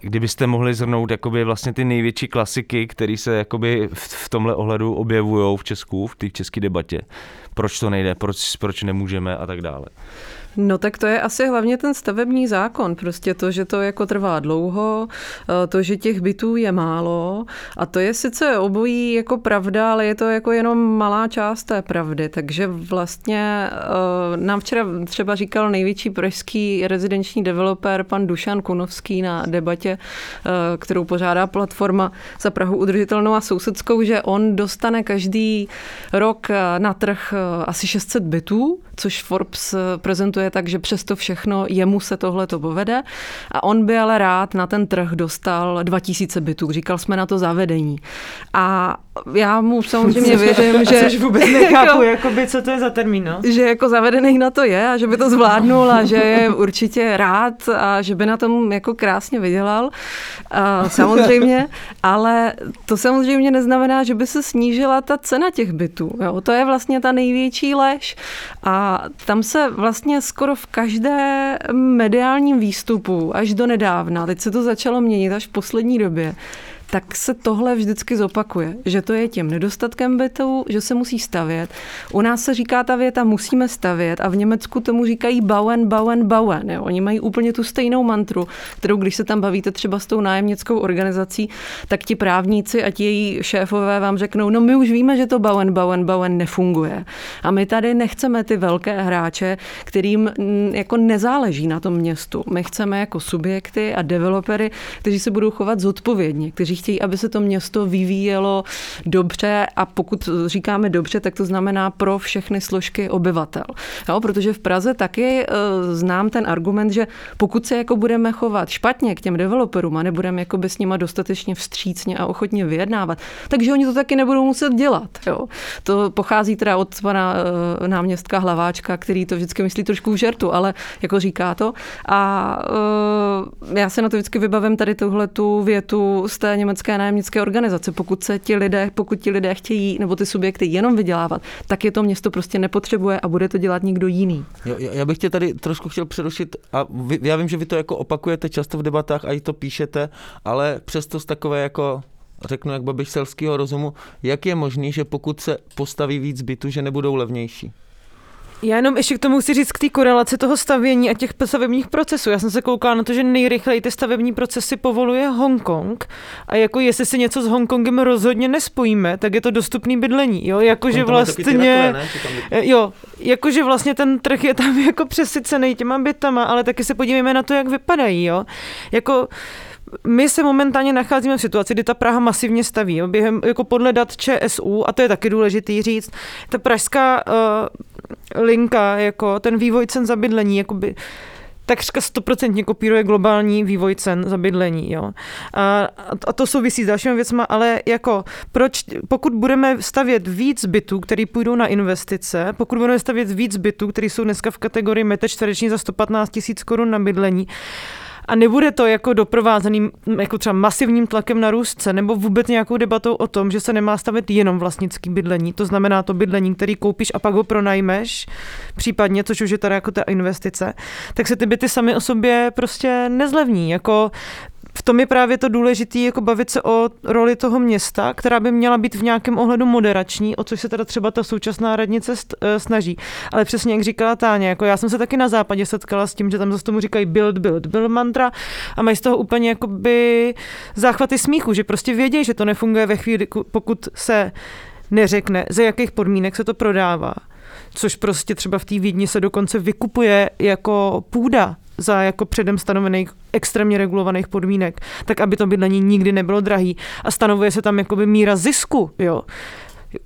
Kdybyste mohli zhrnout jakoby vlastně ty největší klasiky, které se jakoby v tomhle ohledu objevují v Česku, v té české debatě proč to nejde, proč, proč nemůžeme a tak dále. No tak to je asi hlavně ten stavební zákon, prostě to, že to jako trvá dlouho, eh, to, že těch bytů je málo a to je sice obojí jako pravda, ale je to jako jenom malá část té pravdy, takže vlastně eh, nám včera třeba říkal největší pražský rezidenční developer pan Dušan Kunovský na debatě, eh, kterou pořádá platforma za Prahu udržitelnou a sousedskou, že on dostane každý rok na trh asi 600 bytů, což Forbes prezentuje je tak, že přesto všechno jemu se tohle to povede a on by ale rád na ten trh dostal 2000 bytů. Říkal jsme na to zavedení. A já mu samozřejmě věřím, [laughs] že... Což vůbec nechápu, [laughs] jako, by, co to je za termín, no? Že jako zavedený na to je a že by to zvládnul a že je [laughs] určitě rád a že by na tom jako krásně vydělal. A samozřejmě, ale to samozřejmě neznamená, že by se snížila ta cena těch bytů. Jo? To je vlastně ta největší lež. A tam se vlastně skoro v každé mediálním výstupu, až do nedávna, teď se to začalo měnit až v poslední době, tak se tohle vždycky zopakuje, že to je tím nedostatkem bytů, že se musí stavět. U nás se říká ta věta musíme stavět a v Německu tomu říkají bauen, bauen, bauen. Jo. Oni mají úplně tu stejnou mantru, kterou když se tam bavíte třeba s tou nájemnickou organizací, tak ti právníci a ti její šéfové vám řeknou, no my už víme, že to bauen, bauen, bauen nefunguje. A my tady nechceme ty velké hráče, kterým mm, jako nezáleží na tom městu. My chceme jako subjekty a developery, kteří se budou chovat zodpovědně, kteří chtějí, aby se to město vyvíjelo dobře a pokud říkáme dobře, tak to znamená pro všechny složky obyvatel. Jo, protože v Praze taky e, znám ten argument, že pokud se jako budeme chovat špatně k těm developerům a nebudeme jako s nima dostatečně vstřícně a ochotně vyjednávat, takže oni to taky nebudou muset dělat. Jo. To pochází teda od pana e, náměstka Hlaváčka, který to vždycky myslí trošku v žertu, ale jako říká to. A e, já se na to vždycky vybavím tady tuhle tu větu z té německé nájemnické organizace. Pokud se ti lidé, pokud ti lidé chtějí, nebo ty subjekty jenom vydělávat, tak je to město prostě nepotřebuje a bude to dělat někdo jiný. Jo, já bych tě tady trošku chtěl přerušit a vy, já vím, že vy to jako opakujete často v debatách a i to píšete, ale přesto z takové jako řeknu jak babiš selského rozumu, jak je možný, že pokud se postaví víc bytů, že nebudou levnější? Já jenom ještě k tomu chci říct k té korelaci toho stavění a těch stavebních procesů. Já jsem se koukala na to, že nejrychleji ty stavební procesy povoluje Hongkong a jako jestli si něco s Hongkongem rozhodně nespojíme, tak je to dostupný bydlení, jo, jakože vlastně, ne? jo, jakože vlastně ten trh je tam [laughs] jako přesycený těma bytama, ale taky se podívejme na to, jak vypadají, jo, jako my se momentálně nacházíme v situaci, kdy ta Praha masivně staví. Během, jako podle dat ČSU, a to je taky důležitý říct, ta pražská uh, linka, jako ten vývoj cen za bydlení, jakoby, takřka stoprocentně kopíruje globální vývoj cen za bydlení. Jo. A, a to souvisí s dalšími věcmi, ale jako proč, pokud budeme stavět víc bytů, které půjdou na investice, pokud budeme stavět víc bytů, které jsou dneska v kategorii metr čtvereční za 115 tisíc korun na bydlení, a nebude to jako doprovázený jako třeba masivním tlakem na růstce nebo vůbec nějakou debatou o tom, že se nemá stavit jenom vlastnický bydlení. To znamená to bydlení, který koupíš a pak ho pronajmeš, případně, což už je teda jako ta investice, tak se ty byty sami o sobě prostě nezlevní. Jako v tom je právě to důležité, jako bavit se o roli toho města, která by měla být v nějakém ohledu moderační, o což se teda třeba ta současná radnice eh, snaží. Ale přesně jak říkala Táně, jako já jsem se taky na západě setkala s tím, že tam zase tomu říkají build, build, build mantra a mají z toho úplně jakoby záchvaty smíchu, že prostě vědějí, že to nefunguje ve chvíli, pokud se neřekne, ze jakých podmínek se to prodává což prostě třeba v té Vídni se dokonce vykupuje jako půda za jako předem stanovených extrémně regulovaných podmínek, tak aby to bydlení nikdy nebylo drahý a stanovuje se tam jakoby míra zisku, jo.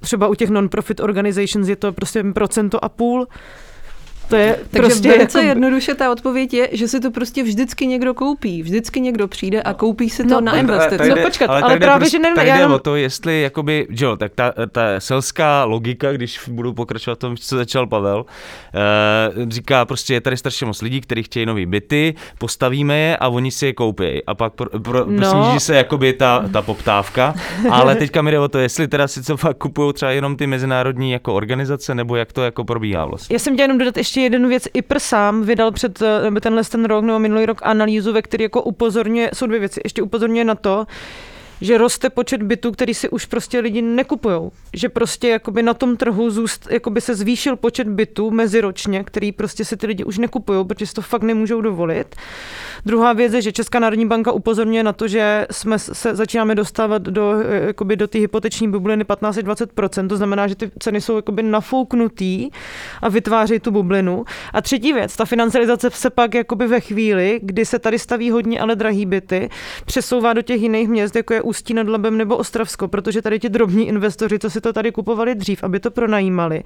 Třeba u těch non-profit organizations je to prostě procento a půl, to je Takže prostě velice jako... jednoduše ta odpověď je, že si to prostě vždycky někdo koupí. Vždycky někdo přijde a koupí si to no, na investici. No počkat, ale, ale právě, prostě, že ne, tady jde o to, jestli jakoby, že jo, tak ta, ta selská logika, když budu pokračovat tom, co začal Pavel, uh, říká prostě, je tady strašně moc lidí, kteří chtějí nový byty, postavíme je a oni si je koupí. A pak pro, pro, no. sníží se jakoby ta, ta poptávka. Ale teďka mi jde o to, jestli teda si co fakt kupují třeba jenom ty mezinárodní jako organizace, nebo jak to jako probíhá vlastně. Já jsem chtěla jenom dodat ještě ještě jednu věc. IPR sám vydal před eh, tenhle ten rok nebo minulý rok analýzu, ve který jako upozorňuje, jsou dvě věci, ještě upozorňuje na to, že roste počet bytů, který si už prostě lidi nekupujou. Že prostě jakoby na tom trhu zůst, jakoby se zvýšil počet bytů meziročně, který prostě si ty lidi už nekupují, protože si to fakt nemůžou dovolit. Druhá věc je, že Česká národní banka upozorňuje na to, že jsme se začínáme dostávat do, jakoby do té hypoteční bubliny 15-20%, to znamená, že ty ceny jsou jakoby nafouknutý a vytváří tu bublinu. A třetí věc, ta financializace se pak jakoby ve chvíli, kdy se tady staví hodně ale drahý byty, přesouvá do těch jiných měst, jako je Ústí nad Labem nebo Ostravsko, protože tady ti drobní investoři, co si to tady kupovali dřív, aby to pronajímali,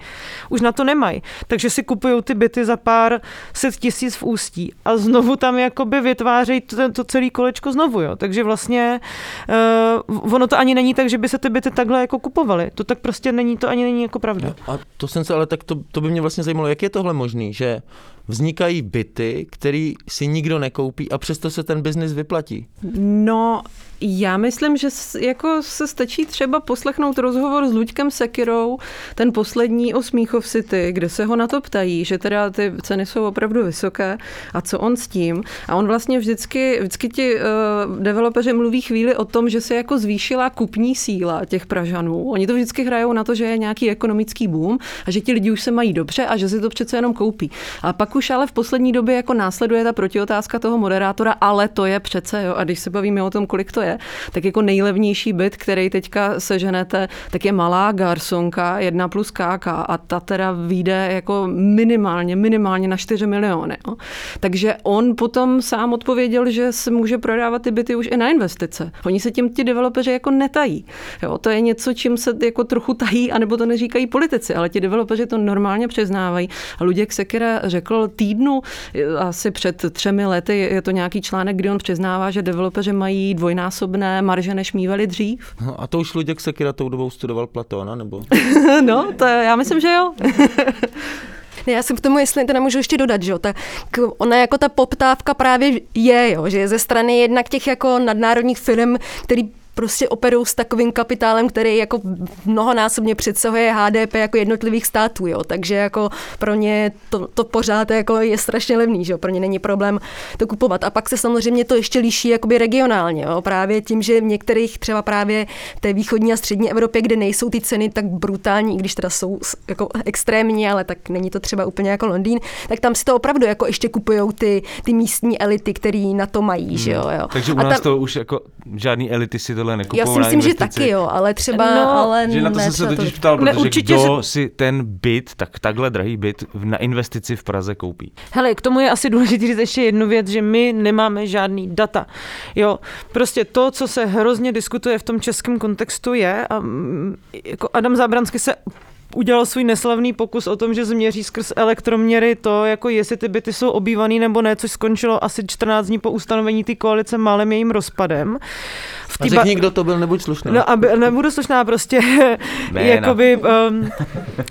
už na to nemají. Takže si kupují ty byty za pár set tisíc v Ústí a znovu tam jakoby vytvářejí to, to celé kolečko znovu. Jo. Takže vlastně uh, ono to ani není tak, že by se ty byty takhle jako kupovaly. To tak prostě není, to ani není jako pravda. A to jsem se, ale tak to, to by mě vlastně zajímalo, jak je tohle možný, že vznikají byty, který si nikdo nekoupí a přesto se ten biznis vyplatí? No, já myslím, že jako se stačí třeba poslechnout rozhovor s Luďkem Sekirou, ten poslední o Smíchov City, kde se ho na to ptají, že teda ty ceny jsou opravdu vysoké a co on s tím. A on vlastně vždycky, vždycky ti uh, developeři mluví chvíli o tom, že se jako zvýšila kupní síla těch Pražanů. Oni to vždycky hrajou na to, že je nějaký ekonomický boom a že ti lidi už se mají dobře a že si to přece jenom koupí. A pak už ale v poslední době jako následuje ta protiotázka toho moderátora, ale to je přece, jo. A když se bavíme o tom, kolik to je, tak jako nejlevnější byt, který teďka seženete, tak je malá garsonka, jedna plus KK a ta teda vyjde jako minimálně, minimálně na 4 miliony. Jo. Takže on potom sám odpověděl, že se může prodávat ty byty už i na investice. Oni se tím ti developeři jako netají. Jo, to je něco, čím se jako trochu tají, anebo to neříkají politici, ale ti developeři to normálně přiznávají. A Luděk Sekera řekl týdnu, asi před třemi lety, je to nějaký článek, kdy on přiznává, že developeři mají dvojnásobné marže, než mývali dřív. No a to už Luděk Sekera tou dobou studoval Platona, nebo? [laughs] no, to já myslím, že jo. [laughs] Ne, já jsem k tomu, jestli to nemůžu ještě dodat, že jo, tak ona jako ta poptávka právě je, jo, že je ze strany jednak těch jako nadnárodních firm, který prostě operují s takovým kapitálem, který jako mnohonásobně předsahuje HDP jako jednotlivých států, jo. Takže jako pro ně to, to pořád jako je strašně levný, že jo. Pro ně není problém to kupovat. A pak se samozřejmě to ještě liší jakoby regionálně, jo. Právě tím, že v některých třeba právě té východní a střední Evropě, kde nejsou ty ceny tak brutální, i když teda jsou jako extrémní, ale tak není to třeba úplně jako Londýn, tak tam si to opravdu jako ještě kupují ty, ty místní elity, které na to mají, hmm. že jo, jo. Takže u a nás tam, to už jako žádný elity si tohle nekupují Já si myslím, že taky jo, ale třeba, No, ale Že na to ne jsem se totiž tolik. ptal, Ne, protože určitě kdo si ten byt, tak takhle drahý byt na investici v Praze koupí. Hele, k tomu je asi důležité říct ještě jednu věc, že my nemáme žádný data. Jo, prostě to, co se hrozně diskutuje v tom českém kontextu je, a jako Adam Zábranský se udělal svůj neslavný pokus o tom, že změří skrz elektroměry to, jako jestli ty byty jsou obývaný nebo ne, což skončilo asi 14 dní po ustanovení té koalice málem jejím rozpadem. V A tý řekni, kdo to byl, nebuď slušný. No, aby, nebudu slušná, prostě [laughs] [laughs] jakoby um,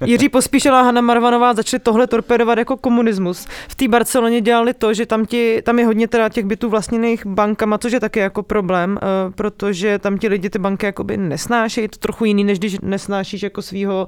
Jiří Pospíšil a Hanna Marvanová začali tohle torpedovat jako komunismus. V té Barceloně dělali to, že tam, ti, tam je hodně teda těch bytů vlastněných bankama, což je taky jako problém, uh, protože tam ti lidi ty banky jakoby nesnášejí, je to trochu jiný, než když nesnášíš jako svého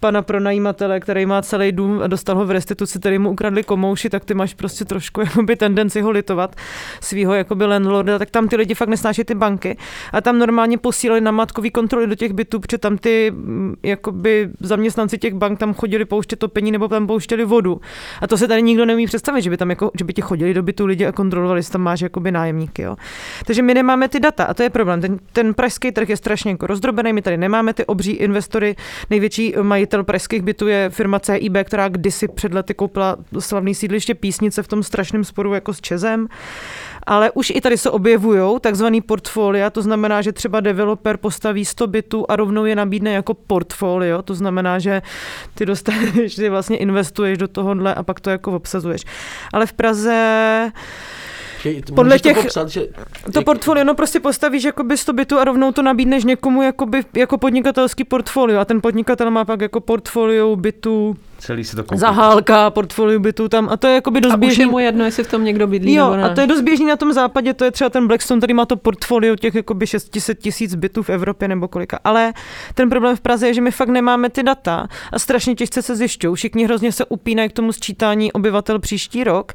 pana pronajímatele, který má celý dům a dostal ho v restituci, který mu ukradli komouši, tak ty máš prostě trošku [laughs] jakoby tendenci ho litovat svého jakoby landlorda, tak tam ty lidi fakt nesnáší ty banky a tam normálně posílali namátkový kontroly do těch bytů, protože tam ty mm, jakoby zaměstnanci těch bank tam chodili pouštět topení nebo tam pouštěli vodu. A to se tady nikdo neumí představit, že by tam jako, že by ti chodili do bytu lidi a kontrolovali, jestli tam máš jakoby nájemníky. Jo. Takže my nemáme ty data a to je problém. Ten, ten pražský trh je strašně jako rozdrobený, my tady nemáme ty obří investory. Největší majitel pražských bytů je firma CIB, která kdysi před lety koupila slavný sídliště Písnice v tom strašném sporu jako s Čezem. Ale už i tady se objevují takzvaný portfolia, to znamená, že třeba developer postaví 100 bytů a rovnou je nabídne jako portfolio, to znamená, že ty dostaneš, [laughs] ty vlastně investuješ do tohohle a pak to jako obsazuješ. Ale v Praze Že- podle můžeš to těch- popsat, že, to jak- portfolio, no prostě postavíš jakoby 100 bytů a rovnou to nabídneš někomu jakoby, jako podnikatelský portfolio a ten podnikatel má pak jako portfolio bytů, Celý si to koupí. zahálka, portfolio bytů tam a to je jakoby dost A už běžný. je mu jedno, jestli v tom někdo bydlí Jo, nebo ne. a to je dost běžný na tom západě, to je třeba ten Blackstone, který má to portfolio těch jakoby 600 tisíc bytů v Evropě nebo kolika. Ale ten problém v Praze je, že my fakt nemáme ty data a strašně těžce se zjišťují. Všichni hrozně se upínají k tomu sčítání obyvatel příští rok.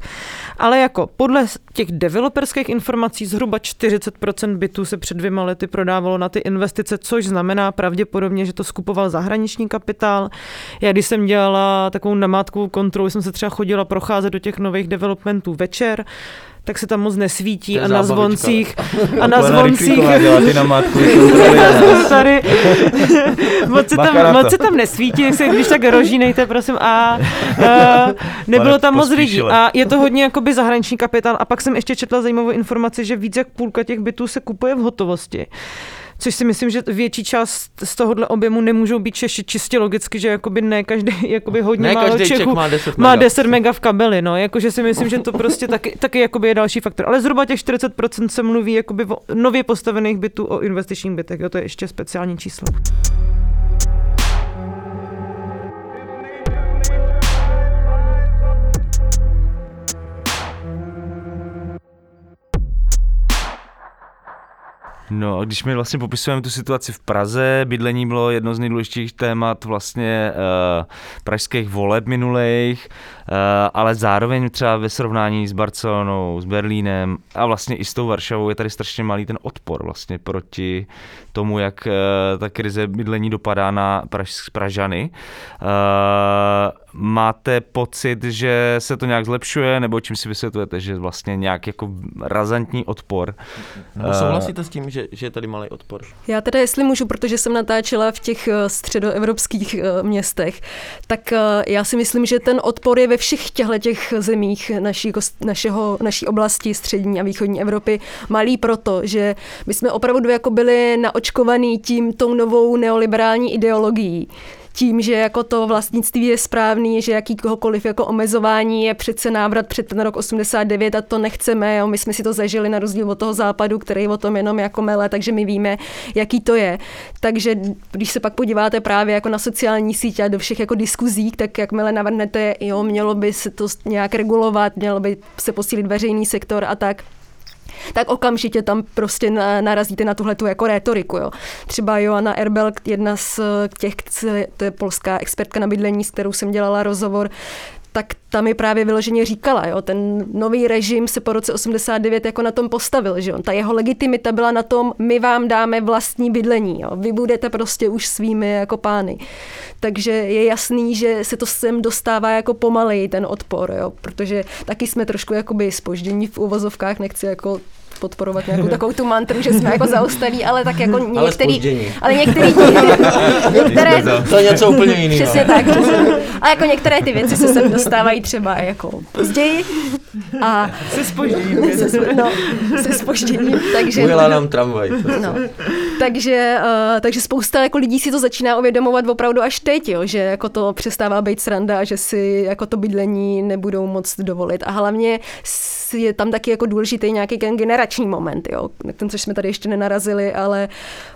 Ale jako podle těch developerských informací zhruba 40% bytů se před dvěma lety prodávalo na ty investice, což znamená pravděpodobně, že to skupoval zahraniční kapitál. Já když jsem dělala takovou namátkovou kontrolu, jsem se třeba chodila procházet do těch nových developmentů večer, tak se tam moc nesvítí a na zvoncích [laughs] a na zvoncích [laughs] tady moc se, tam, moc se tam nesvítí, tak se když tak rožínejte, prosím. A uh, nebylo Pane tam moc lidí. A je to hodně jakoby zahraniční kapitál. A pak jsem ještě četla zajímavou informaci, že víc jak půlka těch bytů se kupuje v hotovosti. Což si myslím, že větší část z tohohle objemu nemůžou být Češi čistě logicky, že jakoby ne každý, [laughs] jakoby hodně Ne málo Čech Čechů má 10 má mega. 10 mega v kabeli, no, jakože si myslím, že to prostě taky, taky jakoby je další faktor. Ale zhruba těch 40% se mluví jakoby o nově postavených bytů o investičních bytech, jo, to je ještě speciální číslo. No a když my vlastně popisujeme tu situaci v Praze, bydlení bylo jedno z nejdůležitějších témat vlastně uh, pražských voleb minulých, ale zároveň třeba ve srovnání s Barcelonou, s Berlínem a vlastně i s tou Varšavou je tady strašně malý ten odpor vlastně proti tomu, jak uh, ta krize bydlení dopadá na Praž, Pražany. Uh, máte pocit, že se to nějak zlepšuje, nebo čím si vysvětlujete, že vlastně nějak jako razantní odpor? Nebo souhlasíte s tím, že, že je tady malý odpor? Já teda, jestli můžu, protože jsem natáčela v těch eh, středoevropských eh, městech, tak eh, já si myslím, že ten odpor je ve všech těchto těch zemích naší, našeho, naší oblasti střední a východní Evropy malý proto, že my jsme opravdu jako byli naočkovaný tím tou novou neoliberální ideologií tím, že jako to vlastnictví je správný, že jakýkoliv jako omezování je přece návrat před ten rok 89 a to nechceme, jo. my jsme si to zažili na rozdíl od toho západu, který o tom jenom jako mele, takže my víme, jaký to je. Takže když se pak podíváte právě jako na sociální sítě a do všech jako diskuzí, tak jakmile navrhnete, jo, mělo by se to nějak regulovat, mělo by se posílit veřejný sektor a tak, tak okamžitě tam prostě na, narazíte na tuhle tu jako rétoriku. Jo. Třeba Joanna Erbel, jedna z těch, to je polská expertka na bydlení, s kterou jsem dělala rozhovor, tak tam mi právě vyloženě říkala, jo, ten nový režim se po roce 89 jako na tom postavil, že on, ta jeho legitimita byla na tom, my vám dáme vlastní bydlení, jo, vy budete prostě už svými jako pány. Takže je jasný, že se to sem dostává jako pomaleji ten odpor, jo, protože taky jsme trošku jakoby spoždění v uvozovkách, nechci jako podporovat nějakou takovou tu mantru, že jsme jako zaostalí, ale tak jako některý, ale, ale některý některé, to je něco úplně jiného. Přesně tak. A jako některé ty věci se sem dostávají třeba jako později. A se spožděním. Se, no, se spožděním. Takže, Ujela nám tramvaj. No, takže, uh, takže spousta jako lidí si to začíná uvědomovat opravdu až teď, jo, že jako to přestává být sranda a že si jako to bydlení nebudou moc dovolit. A hlavně je tam taky jako důležitý nějaký generační moment, jo, ten, což jsme tady ještě nenarazili, ale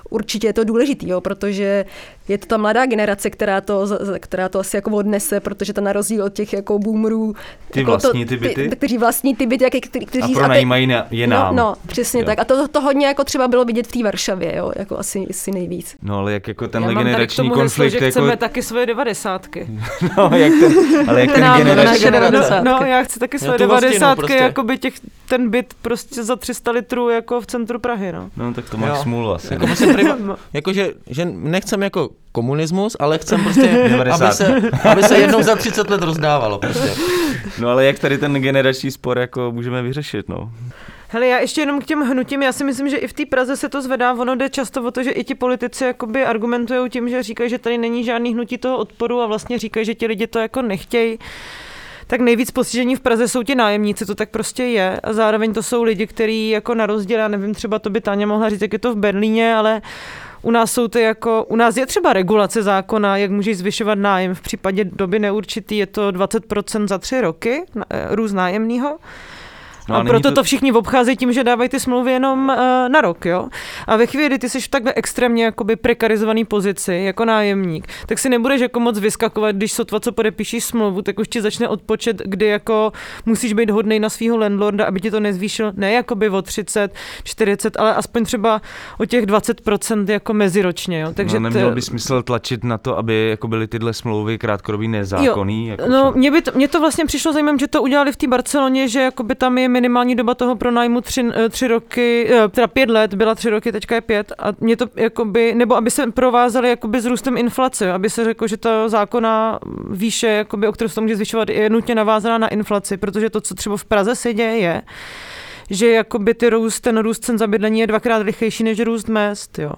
určitě je to důležitý, jo, protože je to ta mladá generace, která to, která to asi jako odnese, protože ta na rozdíl od těch jako boomerů, ty jako vlastní to, ty byty, ty, kteří vlastní ty byty, jak, kteří, kteří a pronajímají na, je nám. No, no přesně jo. tak. A to, to hodně jako třeba bylo vidět v té Varšavě, jo, jako asi, asi nejvíc. No ale jak jako ten generační konflikt. Že jako... chceme taky svoje devadesátky. [laughs] no, jak ten, ale jak ten, ten generační... No, no, já chci taky svoje devadesátky, prostě. jako by těch, ten byt prostě za 300 litrů jako v centru Prahy, no. No, tak to máš smůlu asi. Jako, [laughs] jako že, že nechcem jako komunismus, ale chcem prostě, [laughs] aby se, aby se jednou za 30 let rozdávalo prostě. No ale jak tady ten generační spor jako můžeme vyřešit, no? Hele, já ještě jenom k těm hnutím, já si myslím, že i v té Praze se to zvedá, ono jde často o to, že i ti politici jakoby argumentují tím, že říkají, že tady není žádný hnutí toho odporu a vlastně říkají, že ti lidi to jako nechtějí tak nejvíc postižení v Praze jsou ti nájemníci, to tak prostě je. A zároveň to jsou lidi, kteří jako na rozdíl, já nevím, třeba to by Táně mohla říct, jak je to v Berlíně, ale u nás jsou ty jako, u nás je třeba regulace zákona, jak můžeš zvyšovat nájem v případě doby neurčitý, je to 20% za tři roky, eh, růst nájemního. No a, a proto to... to všichni obcházejí tím, že dávají ty smlouvy jenom uh, na rok, jo. A ve chvíli, kdy ty jsi v takhle extrémně jakoby prekarizovaný pozici jako nájemník, tak si nebudeš jako moc vyskakovat, když sotva co podepíšeš smlouvu, tak už ti začne odpočet, kdy jako musíš být hodný na svého landlorda, aby ti to nezvýšil ne jakoby o 30, 40, ale aspoň třeba o těch 20% jako meziročně, jo. Takže no, nemělo by smysl tlačit na to, aby jako byly tyhle smlouvy krátkodobý nezákonný. Jo. Jako no, mě, by to, mě to vlastně přišlo zajímavé, že to udělali v té Barceloně, že jakoby tam je minimální doba toho pronájmu tři, eh, tři roky, eh, teda pět let, byla tři roky, teďka je pět. A mě to jakoby, nebo aby se provázali jakoby s růstem inflace, aby se řeklo, že ta zákona výše, jakoby, o kterou se to může zvyšovat, je nutně navázaná na inflaci, protože to, co třeba v Praze se děje, je, že jakoby ty růst, ten růst cen za bydlení je dvakrát rychlejší než růst mest. Jo.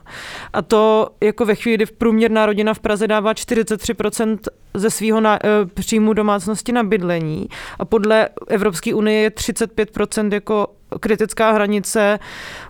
A to jako ve chvíli, kdy v průměrná rodina v Praze dává 43% ze svého na, e, příjmu domácnosti na bydlení a podle Evropské unie je 35% jako kritická hranice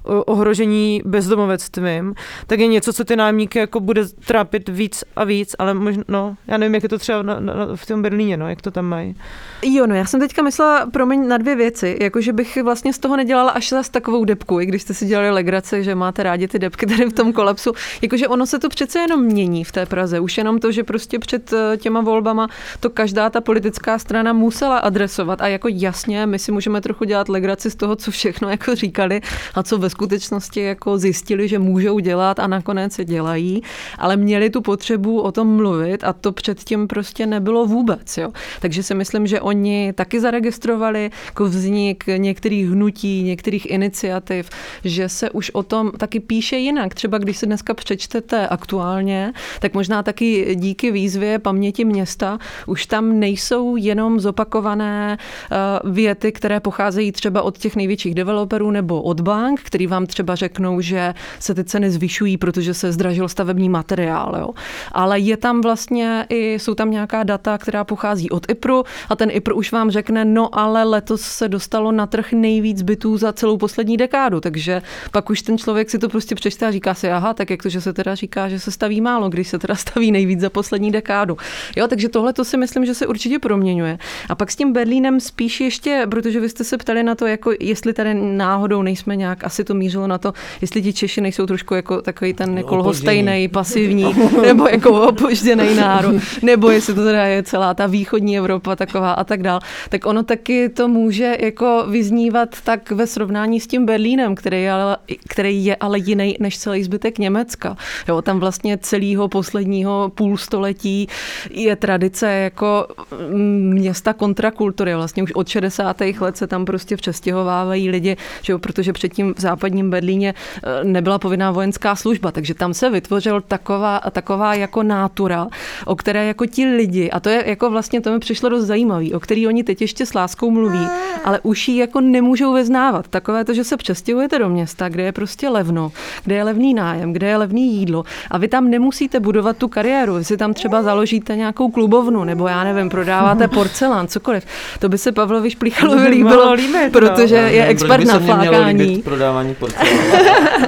ohrožení bezdomovectvím, tak je něco, co ty nájemníky jako bude trápit víc a víc, ale možná, no, já nevím, jak je to třeba na, na, v tom Berlíně, no, jak to tam mají. Jo, no já jsem teďka myslela, promiň, na dvě věci, jakože bych vlastně z toho nedělala až zas takovou depku, i když jste si dělali legrace, že máte rádi ty depky tady v tom kolapsu, jakože ono se to přece jenom mění v té Praze, už jenom to, že prostě před eh, těma volbama to každá ta politická strana musela adresovat a jako jasně, my si můžeme trochu dělat legraci z toho, co všechno jako říkali a co ve skutečnosti jako zjistili, že můžou dělat a nakonec se dělají, ale měli tu potřebu o tom mluvit a to předtím prostě nebylo vůbec. Jo. Takže si myslím, že oni taky zaregistrovali jako vznik některých hnutí, některých iniciativ, že se už o tom taky píše jinak. Třeba když si dneska přečtete aktuálně, tak možná taky díky výzvě paměti města už tam nejsou jenom zopakované eh, věty, které pocházejí třeba od těch největších developerů nebo od bank, který vám třeba řeknou, že se ty ceny zvyšují, protože se zdražil stavební materiál. Jo. Ale je tam vlastně i, jsou tam nějaká data, která pochází od IPRu a ten IPR už vám řekne, no ale letos se dostalo na trh nejvíc bytů za celou poslední dekádu, takže pak už ten člověk si to prostě přečte a říká si, aha, tak jak to, že se teda říká, že se staví málo, když se teda [laughs] staví nejvíc za poslední dekádu. Jo, takže tohle to si myslím, že se určitě proměňuje. A pak s tím Berlínem spíš ještě, protože vy jste se ptali na to, jako jestli jestli tady náhodou nejsme nějak, asi to mířilo na to, jestli ti Češi nejsou trošku jako takový ten jako lhostejný, [laughs] pasivní, nebo jako opožděný národ, nebo jestli to teda je celá ta východní Evropa taková a tak dál, tak ono taky to může jako vyznívat tak ve srovnání s tím Berlínem, který je ale, který je ale jiný než celý zbytek Německa. Jo, tam vlastně celého posledního půlstoletí je tradice jako mm, města kontrakultury. Vlastně už od 60. let se tam prostě přestěhovávají lidi, že jo, protože předtím v západním Berlíně eh, nebyla povinná vojenská služba, takže tam se vytvořil taková, taková jako nátura, o které jako ti lidi, a to je jako vlastně, to mi přišlo dost zajímavý, o který oni teď ještě s láskou mluví, ale už ji jako nemůžou vyznávat. Takové to, že se přestěhujete do města, kde je prostě levno, kde je levný nájem, kde je levný jídlo a vy tam nemusíte budovat tu kariéru, vy si tam třeba založíte nějakou klubovnu, nebo já nevím, prodáváte porcelán, cokoliv. To by se Pavlovi Šplíchalovi [laughs] líbilo, líbit, protože je expert na flákání. prodávání porcelánu.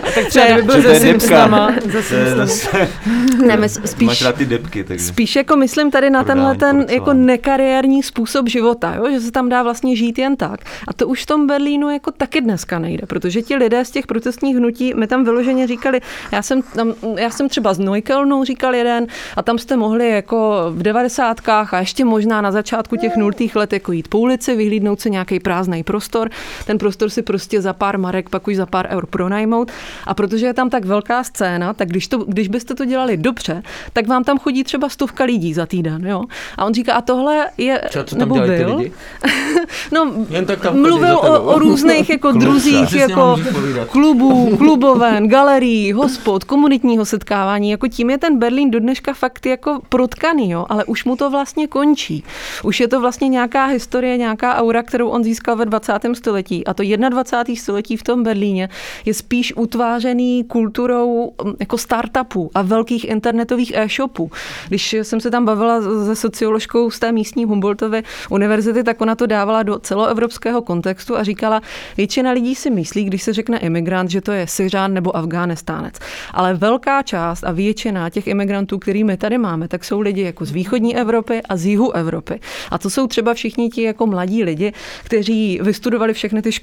[laughs] tak třeba by byl ze Simpsonama. Ne, spíš, Máš rád ty depky, takže. Spíš jako myslím tady na tenhle ten jako nekariérní způsob života, jo? že se tam dá vlastně žít jen tak. A to už v tom Berlínu jako taky dneska nejde, protože ti lidé z těch protestních hnutí mi tam vyloženě říkali, já jsem, tam, já jsem třeba z Neukelnu říkal jeden a tam jste mohli jako v devadesátkách a ještě možná na začátku těch nultých let jako jít po ulici, vyhlídnout si nějaký prázdný prostor, ten prostor si prostě za pár marek, pak už za pár eur pronajmout. A protože je tam tak velká scéna, tak když, to, když byste to dělali dobře, tak vám tam chodí třeba stovka lidí za týden. Jo? A on říká, a tohle je, Třeba, co tam nebo ty byl, [laughs] no, Jen tak tam mluvil o, o různých jako druzích jako klubů, [laughs] kluboven, galerií, hospod, komunitního setkávání. Jako tím je ten Berlín do dneška fakt jako protkaný, jo? ale už mu to vlastně končí. Už je to vlastně nějaká historie, nějaká aura, kterou on získal ve 20. století. A to 21. století v tom Berlíně je spíš utvářený kulturou mm, jako startupů a velkých internetových e-shopů. Když jsem se tam bavila se socioložkou z té místní Humboldtovy univerzity, tak ona to dávala do celoevropského kontextu a říkala, většina lidí si myslí, když se řekne imigrant, že to je Syřan nebo Afghánistánec. Ale velká část a většina těch imigrantů, který my tady máme, tak jsou lidi jako z východní Evropy a z jihu Evropy. A to jsou třeba všichni ti jako mladí lidi, kteří vystudovali všechny ty školy,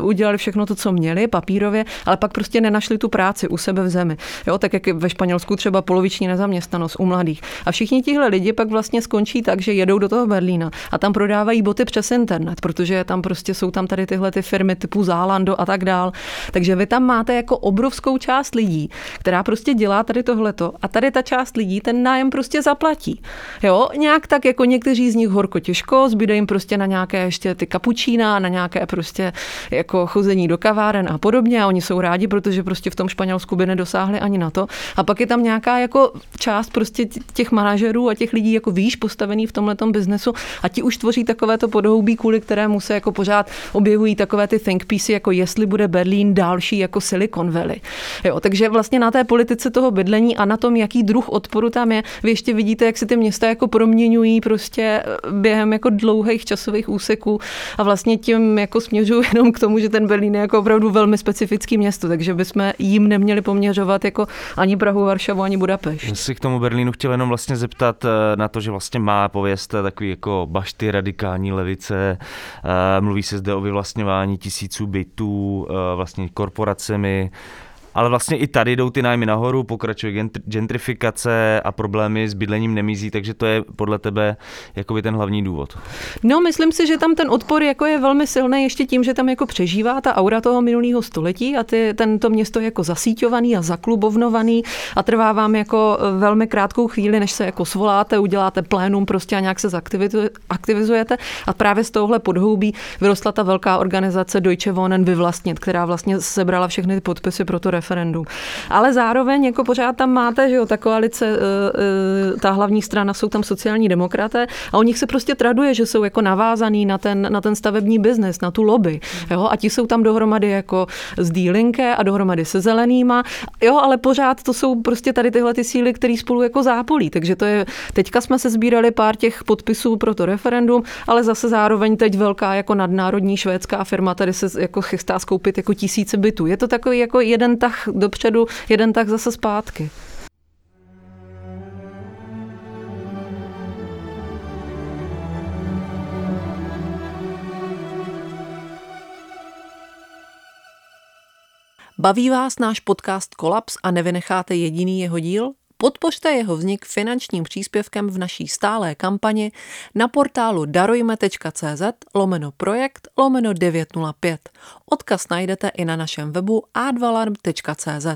udělali všechno to, co měli papírově, ale pak prostě nenašli tu práci u sebe v zemi. Jo, tak jak ve Španělsku třeba poloviční nezaměstnanost u mladých. A všichni tihle lidi pak vlastně skončí tak, že jedou do toho Berlína a tam prodávají boty přes internet, protože tam prostě jsou tam tady tyhle ty firmy typu Zálando a tak dál. Takže vy tam máte jako obrovskou část lidí, která prostě dělá tady tohleto a tady ta část lidí ten nájem prostě zaplatí. Jo, nějak tak jako někteří z nich horko těžko, zbyde jim prostě na nějaké ještě ty kapučína, na nějaké prostě jako chození do kaváren a podobně a oni jsou rádi, protože prostě v tom Španělsku by nedosáhli ani na to. A pak je tam nějaká jako část prostě těch manažerů a těch lidí jako výš postavený v tomhletom biznesu a ti už tvoří takovéto podhoubí, kvůli kterému se jako pořád objevují takové ty think piece, jako jestli bude Berlín další jako Silicon Valley. Jo, takže vlastně na té politice toho bydlení a na tom, jaký druh odporu tam je, vy ještě vidíte, jak se ty města jako proměňují prostě eh, během jako dlouhých časových úseků a vlastně tím jako směřuju jenom k tomu, že ten Berlín je jako opravdu velmi specifický město, takže bychom jim neměli poměřovat jako ani Prahu, Varšavu, ani Budapešť. Já si k tomu Berlínu chtěl jenom vlastně zeptat eh, na to, že vlastně má pověst eh, takový jako bašty radikální levice, eh, mluví se zde o vyvlastňování tisíců bytů vlastně korporacemi, ale vlastně i tady jdou ty nájmy nahoru, pokračuje gentr- gentrifikace a problémy s bydlením nemizí, takže to je podle tebe jakoby ten hlavní důvod. No, myslím si, že tam ten odpor jako je velmi silný ještě tím, že tam jako přežívá ta aura toho minulého století a ty, tento město je jako zasíťovaný a zaklubovnovaný a trvá vám jako velmi krátkou chvíli, než se jako svoláte, uděláte plénum prostě a nějak se aktivizujete a právě z tohohle podhoubí vyrostla ta velká organizace Deutsche Wohnen vyvlastnit, která vlastně sebrala všechny ty podpisy pro to referendum. Ale zároveň jako pořád tam máte, že jo, ta koalice, eh, eh, ta hlavní strana jsou tam sociální demokraté a o nich se prostě traduje, že jsou jako navázaný na ten, na ten stavební biznes, na tu lobby. Jo, a ti jsou tam dohromady jako z Dílinke a dohromady se zelenýma. Jo, ale pořád to jsou prostě tady tyhle ty síly, které spolu jako zápolí. Takže to je, teďka jsme se sbírali pár těch podpisů pro to referendum, ale zase zároveň teď velká jako nadnárodní švédská firma tady se jako chystá skoupit jako tisíce bytů. Je to takový jako jeden tah tah dopředu, jeden tah zase zpátky. Baví vás náš podcast Kolaps a nevynecháte jediný jeho díl? Podpořte jeho vznik finančním příspěvkem v naší stálé kampani na portálu darujme.cz lomeno projekt lomeno 905. Odkaz najdete i na našem webu advalarm.cz.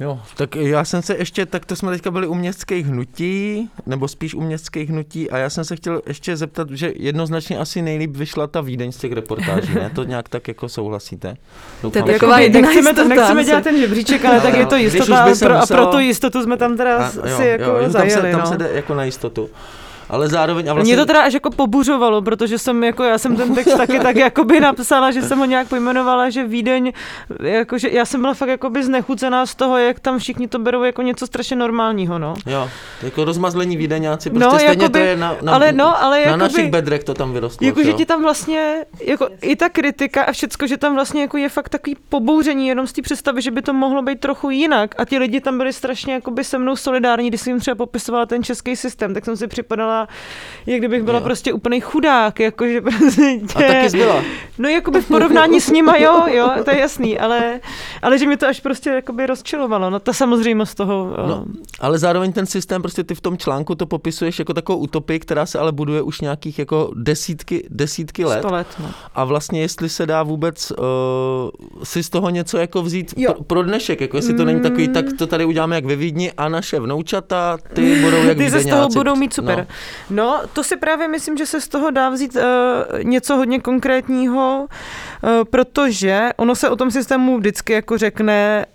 Jo, tak já jsem se ještě, tak to jsme teďka byli u městských hnutí, nebo spíš u městských hnutí a já jsem se chtěl ještě zeptat, že jednoznačně asi nejlíp vyšla ta Vídeň z těch reportáží, ne? To nějak tak jako souhlasíte? To je že- taková jediná nechceme, to, nechceme dělat ten žebříček, ale No, tak jo. je to Když už jistota a pro, a muselo- pro tu jistotu jsme tam teda A, si jo, jako jo, tam, zajeli. se, tam no. se jde jako na jistotu. Ale zároveň... A Vlastně... Mě to teda až jako pobuřovalo, protože jsem jako, já jsem ten text taky tak jakoby napsala, že jsem ho nějak pojmenovala, že Vídeň, jakože já jsem byla fakt jakoby znechucená z toho, jak tam všichni to berou jako něco strašně normálního, no. Jo, jako rozmazlení vídeňáci, prostě No, stejně jakoby- to je na, na, ale no, ale na jakoby- našich bedrech to tam vyrostlo. Jako, že jo. ti tam vlastně, jako i ta kritika a všecko, že tam vlastně jako je fakt takový pobouření jenom z té představy, že by to mohlo být trochu jinak. A ti lidi tam byli strašně jakoby se mnou solidární, když jsem jim třeba popisovala ten český systém, tak jsem si připadala, jak kdybych byla Jo. prostě úplný chudák, jakože prostě... A taky jsi byla. No jakoby v porovnání s nima, jo, jo, to je jasný, ale, ale že mi to až prostě jakoby rozčilovalo, no ta samozřejmost toho, No, no. ale zároveň ten systém, prostě ty v tom článku to popisuješ jako takovou utopii, která se ale buduje už nějakých jako desítky, desítky let. sto let, no. A vlastně jestli se dá vůbec uh, si z toho něco jako vzít Jo. pro, pro dnešek, jako jestli to není takový, tak to tady uděláme jak ve Vídni a naše vnoučata, ty budou jak [laughs] Ty se z toho budou mít super. No. No, to si právě myslím, že se z toho dá vzít uh, něco hodně konkrétního, uh, protože ono se o tom systému vždycky jako řekne,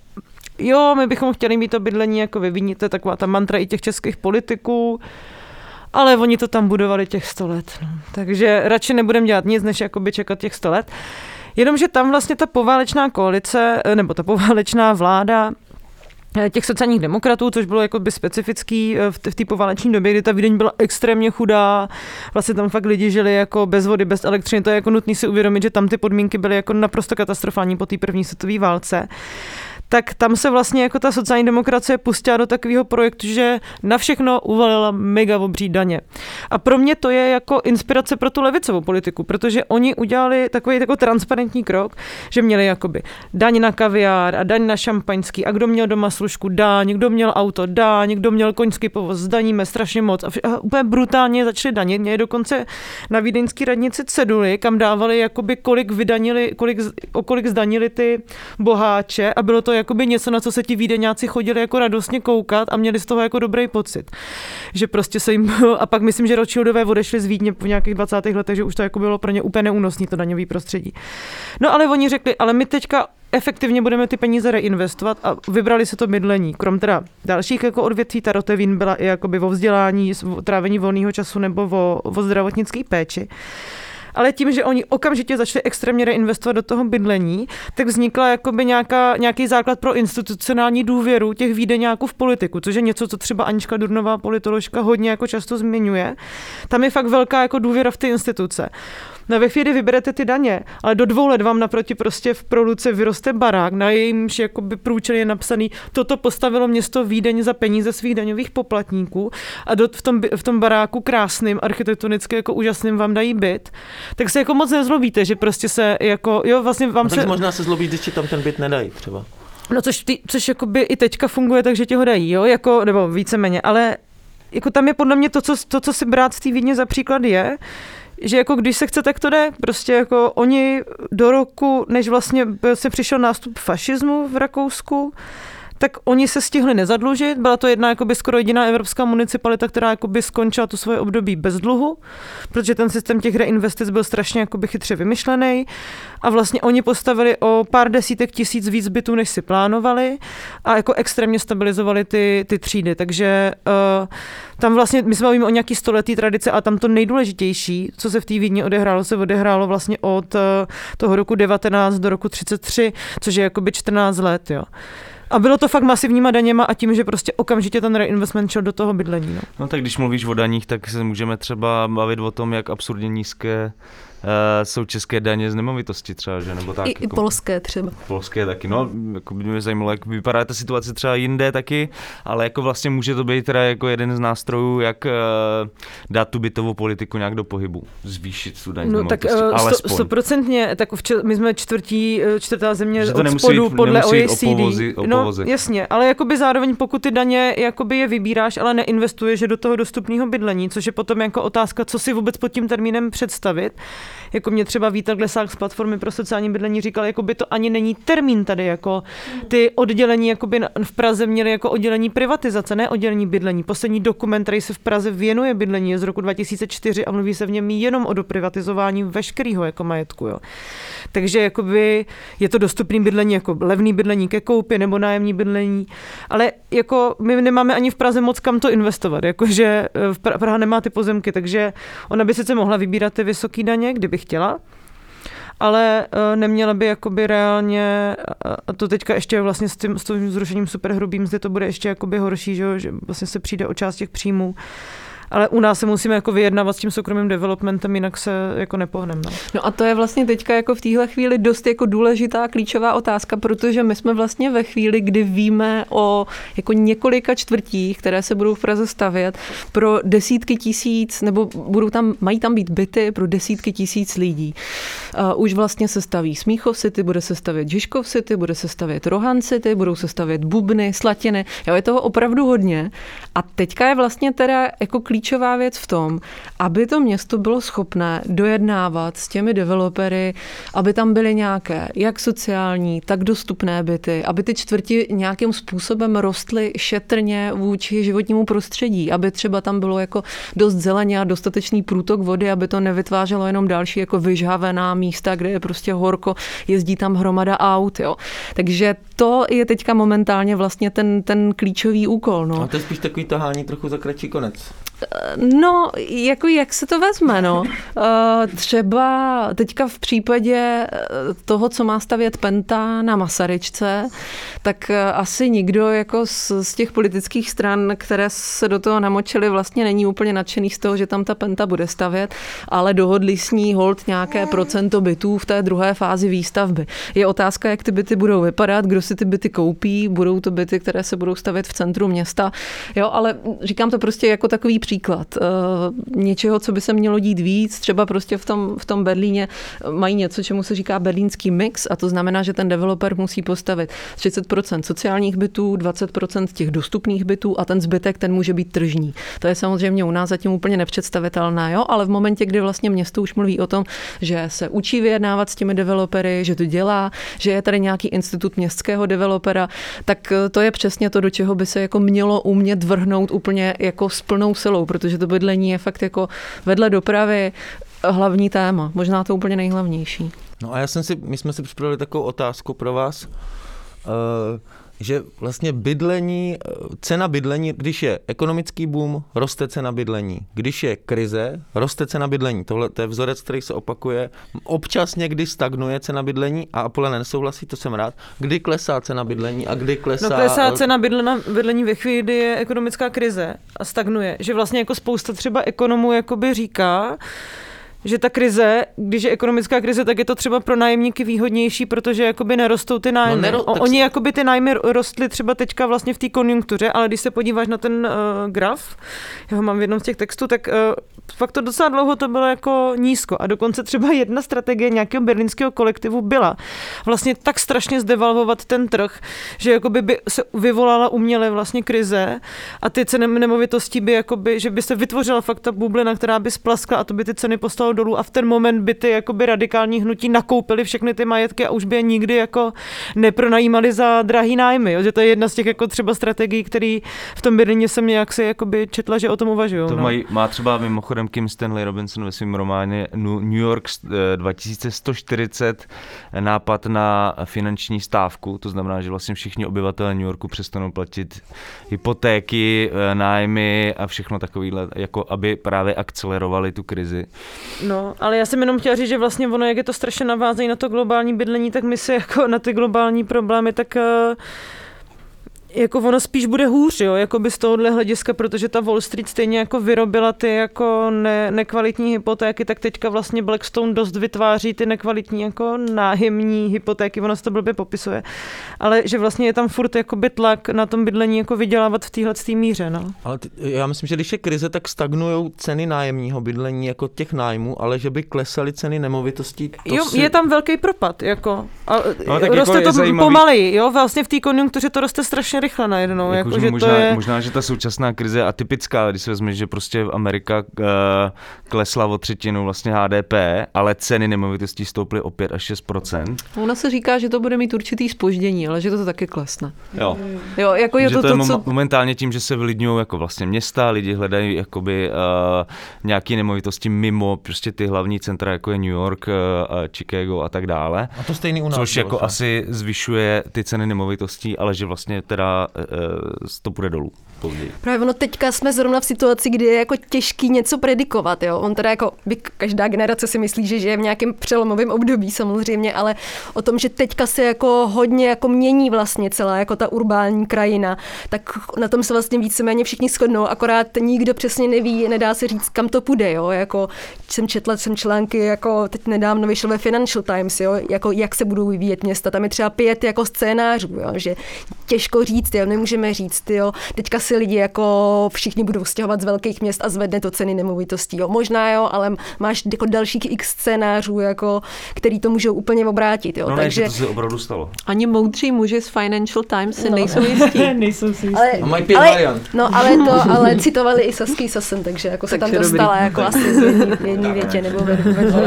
jo, my bychom chtěli mít to bydlení jako vy je taková ta mantra i těch českých politiků, ale oni to tam budovali těch 100 let. No. Takže radši nebudeme dělat nic, než jakoby čekat těch 100 let. Jenomže tam vlastně ta poválečná koalice, eh, nebo ta poválečná vláda těch sociálních demokratů, což bylo jakoby specifický eh, v té pováleční době, kdy ta Vídeň byla extrémně chudá, vlastně tam fakt lidi žili jako bez vody, bez elektřiny, to je jako nutný si uvědomit, že tam ty podmínky byly jako naprosto katastrofální po té první světové válce tak tam se vlastně jako ta sociální demokracie pustila do takového projektu, že na všechno uvalila mega obří daně. A pro mě to je jako inspirace pro tu levicovou politiku, protože oni udělali takový jako transparentní krok, že měli jakoby daň na kaviár a daň na šampaňský a kdo měl doma služku daň, kdo měl auto daň, kdo měl koňský povoz, zdaníme strašně moc a, vš- a úplně brutálně začali danit. Měli dokonce na vídeňský radnici ceduly, kam dávali jakoby kolik vydanili, kolik, o kolik zdanili ty boháče a bylo to jakoby něco, na co se ti vídeňáci chodili jako radostně koukat a měli z toho jako dobrý pocit. Že prostě se jim, a pak myslím, že Rothschildové odešli z Vídně v nějakých 20. letech, že už to jako bylo pro ně úplně neúnosný to daňový prostředí. No ale oni řekli, ale my teďka efektivně budeme ty peníze reinvestovat a vybrali se to bydlení. Krom teda dalších jako odvětví, ta rotevín byla i jakoby o vzdělání, trávení volného času nebo o, o zdravotnické péči. Ale tím, že oni okamžitě začali extrémně reinvestovat do toho bydlení, tak vznikla jakoby nějaká, nějaký základ pro institucionální důvěru těch výdeňáků v politiku, což je něco, co třeba Anička Durnová, politoložka, hodně jako často zmiňuje. Tam je fakt velká jako důvěra v ty instituce. No ve chvíli vyberete ty daně, ale do dvou let vám naproti prostě v Proluce vyroste barák, na jejímž jakoby průčel je napsaný, toto postavilo město Vídeň za peníze svých daňových poplatníků a do, v, tom, v tom baráku krásným, architektonicky jako úžasným vám dají byt, tak se jako moc nezlobíte, že prostě se jako, jo, vlastně vám No, se... možná se zlobí, když ti tam ten byt nedají třeba. No což, ty, což jakoby i teďka funguje, takže ti ho dají, jo, jako, nebo víceméně, ale jako tam je podle mě to, co, to, co si brát z té Vídně za příklad je, že jako když se chce, tak to jde. Prostě jako oni do roku, než vlastně se přišel nástup fašismu v Rakousku, tak oni se stihli nezadlužit. Byla to jedna jakoby skoro jediná evropská municipalita, která jakoby skončila tu svoje období bez dluhu, protože ten systém těch reinvestic byl strašně jakoby chytře vymyšlený a vlastně oni postavili o pár desítek tisíc víc bytů, než si plánovali a jako extrémně stabilizovali ty, ty třídy, takže uh, tam vlastně, my se bavíme o nějaký stoletý tradice a tam to nejdůležitější, co se v té Vídni odehrálo, se odehrálo vlastně od uh, toho roku 19 do roku 33, což je jakoby 14 let, jo. A bylo to fakt masivníma daněma a tím, že prostě okamžitě ten reinvestment šel do toho bydlení. No. No tak když mluvíš o daních, tak se můžeme třeba bavit o tom, jak absurdně nízké jsou české daně z nemovitosti třeba, že? Nebo tak. I, jako, I polské třeba. Polské taky, no, jako by mě zajímalo, jak vypadá ta situace třeba jinde taky, ale jako vlastně může to být teda jako jeden z nástrojů, jak uh, dát tu bytovou politiku nějak do pohybu, zvýšit tu daň z No tak nemovitosti, uh, sto- stoprocentně, tak v če- my jsme čtvrtí, eh, čtvrtá země Že to od nemusí spodu jít- podle nemusí jít o OECD. povozy- o no jasně, ale jakoby zároveň pokud ty daně jakoby je vybíráš, ale neinvestuješ je do toho dostupného bydlení, což je potom jako otázka, co si vůbec pod tím termínem představit. Jako mě třeba Vítel Glesák z platformy pro sociální bydlení říkal, jako by to ani není termín tady, jako ty oddělení jakoby v Praze měly jako oddělení privatizace, ne oddělení bydlení. Poslední dokument, který se v Praze věnuje bydlení, je z roku 2004 a mluví se v něm jenom o doprivatizování veškerého jako majetku. Jo. Takže jakoby je to dostupný bydlení jako levný bydlení ke koupi nebo nájemní bydlení, ale jako my nemáme ani v Praze moc kam to investovat, jakože eh, Praha nemá ty pozemky, takže ona by sice mohla vybírat ty vysoké daně, kdyby chtěla, ale uh, neměla by jakoby reálně, a- a to teďka ještě vlastně s tím, s tím zrušením superhrubým zde to bude ještě jakoby horší, že, že vlastně se přijde o část těch příjmů. Ale u nás se musíme jako vyjednávat s tím soukromým developmentem, jinak se jako nepohneme. No. A to je vlastně teďka jako v téhle chvíli dost jako důležitá klíčová otázka, protože my jsme vlastně ve chvíli, kdy víme o jako několika čtvrtích, které se budou v Praze stavět pro desítky tisíc, nebo budou tam, mají tam být byty pro desítky tisíc lidí. Už vlastně se staví Smíchov City, bude se stavět Žižkov City, bude se stavět Rohan City, budou se stavět Bubny, Slatiny. Jo, je toho opravdu hodně. A teďka je vlastně teda jako klíčová věc v tom, aby to město bylo schopné dojednávat s těmi developery, aby tam byly nějaké jak sociální, tak dostupné byty, aby ty čtvrti nějakým způsobem rostly šetrně vůči životnímu prostředí, aby třeba tam bylo jako dost zeleně a dostatečný průtok vody, aby to nevytvářelo jenom další jako vyžhavená místa, kde je prostě horko, jezdí tam hromada aut, jo. Takže to je teďka momentálně vlastně ten, ten klíčový úkol, no. A to je spíš takový tahání trochu za kratší konec. No, jako jak se to vezme, no. [laughs] Eh, Třeba teďka v případě eh, toho, co má stavět Penta na Masaryčce, tak eh, asi nikdo jako z, z těch politických stran, které se do toho namočili, vlastně není úplně nadšený z toho, že tam ta Penta bude stavět, ale dohodli s ní hold nějaké procento bytů v té druhé fázi výstavby. Je otázka, jak ty byty budou vypadat, kdo si ty byty koupí, budou to byty, které se budou stavět v centru města, jo, ale říkám to prostě jako takový příklad eh, něčeho, co by se mělo dít víc, třeba prostě v tom, v tom Berlíně mají něco, čemu se říká berlínský mix a to znamená, že ten developer musí postavit 30% sociálních bytů, 20% těch dostupných bytů a ten zbytek, ten může být tržní. To je samozřejmě u nás zatím úplně nepředstavitelné, jo? ale v momentě, kdy vlastně město už mluví o tom, že se učí vyjednávat s těmi developery, že to dělá, že je tady nějaký institut městského developera, tak eh, to je přesně to, do čeho by se jako mělo umět vrhnout úplně jako s plnou silou, protože to bydlení je fakt jako vedle dopravy hlavní téma, možná to úplně nejhlavnější. No a já jsem si, my jsme si připravili takovou otázku pro vás, eh, že vlastně bydlení, cena bydlení, když je ekonomický boom, roste cena bydlení. Když je krize, roste cena bydlení. Tohle to je vzorec, který se opakuje. Občas někdy stagnuje cena bydlení a Apolena nesouhlasí, to jsem rád. Kdy klesá cena bydlení a kdy klesá... No klesá cena bydlena, bydlení ve chvíli, kdy je ekonomická krize a stagnuje. Že vlastně jako spousta třeba ekonomů jakoby říká, že ta krize, když je ekonomická krize, tak je to třeba pro nájemníky výhodnější, protože jakoby nerostou ty nájmy. nero- O, tak Oni s- jakoby ty nájmy rostly třeba teďka vlastně v té konjunktuře, ale když se podíváš na ten uh, graf, já ho mám v jednom z těch textů, tak uh, fakt to docela dlouho to bylo jako nízko. A dokonce třeba jedna strategie nějakého berlínského kolektivu byla vlastně tak strašně zdevalvovat ten trh, že jakoby by se vyvolala uměle vlastně krize a ty ceny nemovitostí by jakoby, že by se vytvořila fakt ta bublina, která by splaskla a to by ty ceny poslalo dolů a v ten moment by ty jakoby radikální hnutí nakoupily všechny ty majetky a už by je nikdy jako nepronajímali za drahý nájmy. Jo? Že to je jedna z těch jako třeba strategií, který v tom Berlíně jsem nějak si jakoby četla, že o tom uvažují. To no. mají, má třeba mimochodem Kim Stanley Robinson ve svém románě New York eh, 2140 nápad na finanční stávku, to znamená, že vlastně všichni obyvatelé New Yorku přestanou platit hypotéky, eh, nájmy a všechno takovýhle, jako aby právě akcelerovali tu krizi. No, ale já jsem jenom chtěla říct, že vlastně ono, jak je to strašně navázané na to globální bydlení, tak my si jako na ty globální problémy, tak eh, jako ono spíš bude hůř, jo, jako by z tohohle hlediska, protože ta Wall Street stejně jako vyrobila ty jako ne, nekvalitní hypotéky, tak teďka vlastně Blackstone dost vytváří ty nekvalitní jako nájemní hypotéky, ono se to blbě popisuje, ale že vlastně je tam furt jakoby tlak na tom bydlení jako vydělávat v téhle míře, no. Ale ty, já myslím, že když je krize, tak stagnují ceny nájemního bydlení jako těch nájmů, ale že by klesaly ceny nemovitostí. To jo, si... je tam velký propad, jako. A No, tak roste jako to zajímavý- pomaleji, jo, vlastně v té konjunktuře to roste strašně rychle najednou, jako, Jako, že možná, to je... možná, že ta současná krize je atypická, když si vezmeš, že prostě Amerika uh, klesla o třetinu vlastně HDP, ale ceny nemovitostí stouply o 5 až 6% Ona se říká, že to bude mít určitý spoždění, ale že to taky klesne. Jo. Jo, jako je že to to, je to, mo- co... momentálně tím, že se vylidňují jako vlastně města, lidi hledají jakoby uh, nějaké nemovitosti mimo prostě ty hlavní centra, jako je New York, uh, Chicago a tak dále. A to stejný u nás. Což bylo, jako že? asi zvyšuje ty ceny nemovitostí, ale že vlastně teda uh, to půjde dolů později. Právě ono teďka jsme zrovna v situaci, kdy je jako těžký něco predikovat. Jo? On teda jako, by každá generace si myslí, že žije v nějakém přelomovém období samozřejmě, ale o tom, že teďka se jako hodně jako mění vlastně celá jako ta urbální krajina, tak na tom se vlastně víceméně všichni shodnou, akorát nikdo přesně neví, nedá se říct, kam to půjde. Jo? Jako, jsem četla jsem články, jako teď nedávno vyšlo ve Financial Times, jo? Jako, jak se budou vyvíjet města. Tam je třeba pět jako scénářů, jo? že těžko říct, jo? nemůžeme říct, jo? teďka si lidi jako všichni budou stěhovat z velkých měst a zvedne to ceny nemovitostí. Jo? Možná jo, ale máš jako dalších x scénářů, jako, který to můžou úplně obrátit. Jo? No ne, takže- že to se opravdu stalo. Ani moudří muži z Financial Times si No. nejsou [laughs] jistí. Nejsou si Ale, A mají pět ale, variant. no, ale to, [laughs] ale citovali i Sasky Sassen, takže jako se tam Takže dobrý. dostala jako asi v jedné- v jedné větě nebo ve, ve dvou.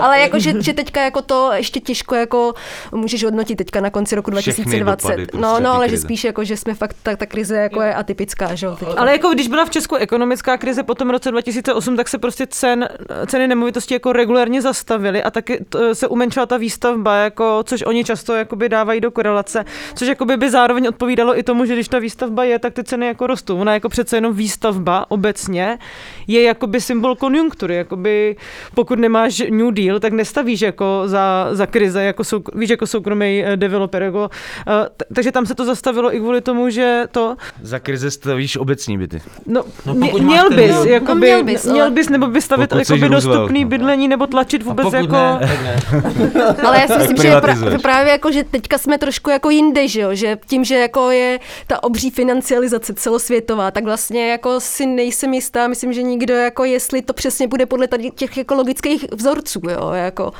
Ale jako, že, že, teďka jako to ještě těžko jako můžeš hodnotit teďka na konci roku Všechny 2020. dopady prostě no, no, ale že krize. spíš jako, že jsme fakt, ta, ta krize jako je atypická, že jo. Ale jako když byla v Česku ekonomická krize po tom roce 2008, tak se prostě cen, ceny nemovitostí jako regulárně zastavily a taky se umenšila ta výstavba, jako, což oni často jakoby dávají do korelace, což jakoby by zároveň odpovídalo i tomu, že když ta výstavba je, tak ty ceny jako rostou. Ona jako přece jenom výstavba obecně je jakoby symbol konjunktury, jakoby pokud nemáš New Deal, tak nestavíš jako za, za krize, jako sou, víš, jako soukromý eh, developer, jako, eh, t- takže tam se to zastavilo i kvůli tomu, že to, Za krize stavíš obecní byty. No, No, mě, pokud měl ten bys, deal. jakoby, No, měl bys, ale- měl bys, nebo bys stavit Pokud jsi jakoby Roosevelt, dostupný no. bydlení, nebo tlačit vůbec jako... ne, [laughs] ne. [laughs] Ale já si myslím, že je pra- právě jako, že teďka jsme trošku jako jinde, že jo? že tím, že jako je ta obří financializace celosvětová, tak vlastně jako si nejsem jistá, myslím, že nikdo jako jestli to přesně bude podle tady těch ekologických vzorců, jo, jako.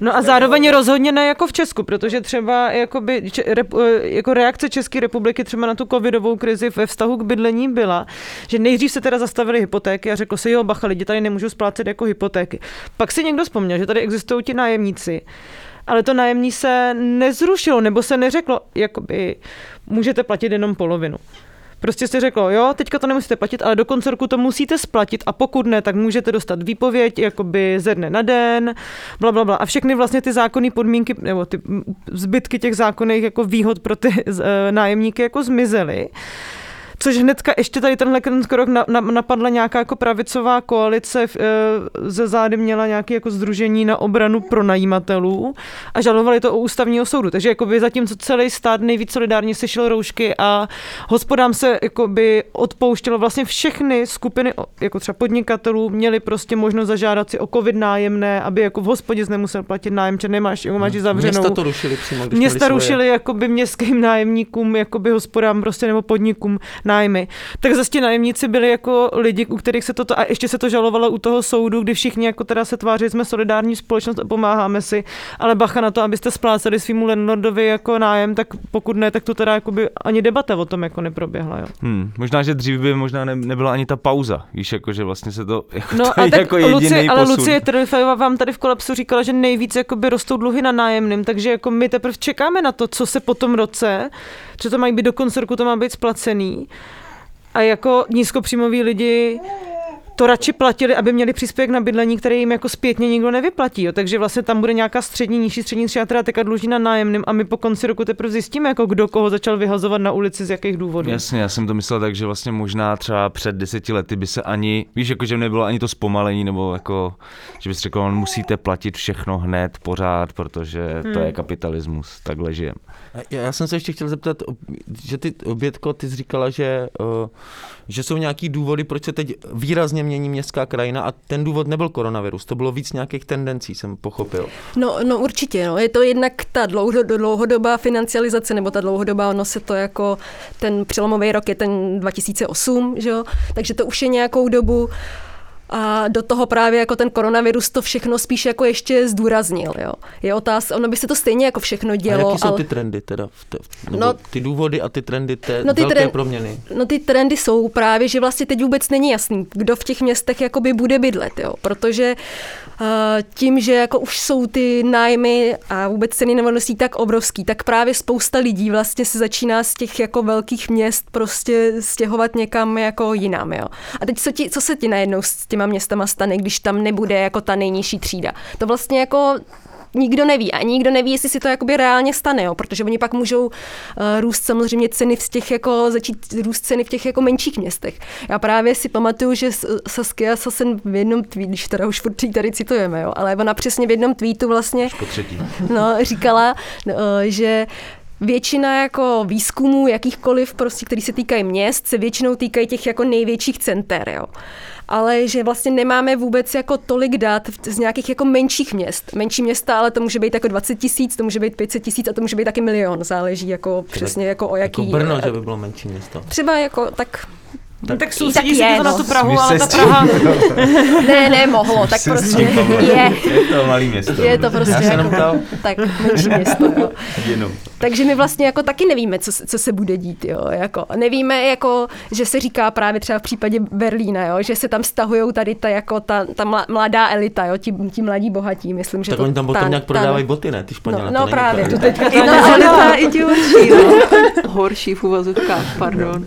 No a zároveň rozhodně ne jako v Česku, protože třeba jakoby, če, rep, eh, jako reakce České republiky třeba na tu covidovou krizi ve vztahu k bydlení byla, že nejdřív se teda zastavily hypotéky a řeklo se, jo, bacha, lidi tady nemůžou splácet jako hypotéky. Pak si někdo vzpomněl, že tady existují ti nájemníci, ale to nájemní se nezrušilo, nebo se neřeklo, jakoby můžete platit jenom polovinu. Prostě se řeklo, jo, teďka to nemusíte platit, ale do konce roku to musíte splatit a pokud ne, tak můžete dostat výpověď jakoby ze dne na den, bla, bla, bla. A všechny vlastně ty zákonné podmínky, nebo ty zbytky těch zákonných jako výhod pro ty eh, nájemníky jako zmizely. Což hnedka ještě tady tenhle krok na, na, napadla nějaká jako pravicová koalice, v, e, ze zády měla nějaké jako združení na obranu pronajímatelů a žalovali to u ústavního soudu. Takže jakoby zatímco celý stát nejvíc solidárně sešel roušky a hospodám se jakoby odpouštělo vlastně všechny skupiny, o- jako třeba podnikatelů, měli prostě možnost zažádat si o covid nájemné, aby jako v hospodě nemusel platit nájem, že nemáš, jako máš ji zavřenou. Města to rušili přímo, když Města měli svoje. rušili jakoby městským nájemníkům, jakoby hospodám prostě nebo podnikům nájmy. Tak zase ti nájemníci byli jako lidi, u kterých se toto, a ještě se to žalovalo u toho soudu, kdy všichni jako teda se tváří, jsme solidární společnost a pomáháme si, ale bacha na to, abyste spláceli svýmu landlordovi jako nájem, tak pokud ne, tak to teda jakoby ani debata o tom jako neproběhla. Jo. Hmm, možná, že dřív by možná ne, nebyla ani ta pauza, víš, jako, že vlastně se to, jako, No to a je tak jako jediný Lucie, ale posun. Lucie Trlifajová vám tady v kolapsu říkala, že nejvíc jakoby rostou dluhy na nájemným, takže jako my teprve čekáme na to, co se po tom roce, že to mají být do konce roku, to má být splacený. A jako nízkopříjmoví lidi to radši platili, aby měli příspěvek na bydlení, který jim jako zpětně nikdo nevyplatí. Jo. Takže vlastně tam bude nějaká střední, nižší střední třída, která teďka dluží na nájemným a my po konci roku teprve zjistíme, jako kdo koho začal vyhazovat na ulici z jakých důvodů. Jasně, já jsem to myslel tak, že vlastně možná třeba před deseti lety by se ani, víš, jako že nebylo ani to zpomalení, nebo jako, že bys řekl, on musíte platit všechno hned, pořád, protože to Hmm. je kapitalismus, takhle žijeme. Já, já jsem se ještě chtěl zeptat, že ty, Bětko, ty jsi říkala, že, uh, že jsou nějaký důvody, proč se teď výrazně mění městská krajina a ten důvod nebyl koronavirus, to bylo víc nějakých tendencí, jsem pochopil. No, no určitě, no. je to jednak ta dlouho, dlouhodobá financializace, nebo ta dlouhodobá, ono se to jako, ten přelomový rok je ten 2008, že jo? takže to už je nějakou dobu. A do toho právě jako ten koronavirus to všechno spíš jako ještě zdůraznil. Jo. Je otázka, ono by se to stejně jako všechno dělo. a jaký jsou ale... ty trendy teda? V te, No- ty důvody a ty trendy té No ty velké trend- proměny. No ty trendy jsou právě, že vlastně teď vůbec není jasný, kdo v těch městech jakoby bude bydlet, jo. protože uh, tím, že jako už jsou ty nájmy a vůbec ceny nemovitostí tak obrovský, tak právě spousta lidí vlastně se začíná z těch jako velkých měst prostě stěhovat někam jako jinam, jo. A teď co, ti, co se ti najednou s těma městama stane, když tam nebude jako ta nejnižší třída? To vlastně jako nikdo neví a nikdo neví, jestli si to jakoby reálně stane, jo, protože oni pak můžou uh, růst samozřejmě ceny v těch jako, začít růst ceny v těch jako menších městech. Já právě si pamatuju, že Saskia Sassen v jednom tweetu, když teda už furt tady citujeme, jo, ale ona přesně v jednom tweetu vlastně no, říkala, no, že Většina jako výzkumů jakýchkoliv, prostě, který se týkají měst, se většinou týkají těch jako největších center, jo. Ale že vlastně nemáme vůbec jako tolik dat z nějakých jako menších měst. Menší města, ale to může být jako 20 tisíc, to může být 500 tisíc a to může být taky milion. Záleží jako přesně jako o jaký... Jako Brno, že by bylo menší město. Třeba jako tak... Tak, tak soustředí tak se je, to na no. tu Prahu, ale ta? Praha... [laughs] Ne, ne, mohlo, tak prostě je. Je to malý město. Je to prostě Já jenom jako, ptal. tak menší město, jo. [laughs] Jenom. Takže my vlastně jako taky nevíme, co, se- co se bude dít, jo, jako nevíme, jako, že se říká právě třeba v případě Berlína, jo, že se tam stahují tady ta, jako ta, ta mla- mladá elita, jo, ti, ti mladí bohatí, myslím, že Tak to, oni tam potom ta- nějak ta- prodávají boty, ne? Ty Španělé. No, to no právě, [laughs] tu teďka ti horší, no. Horší v uvozovkách, pardon.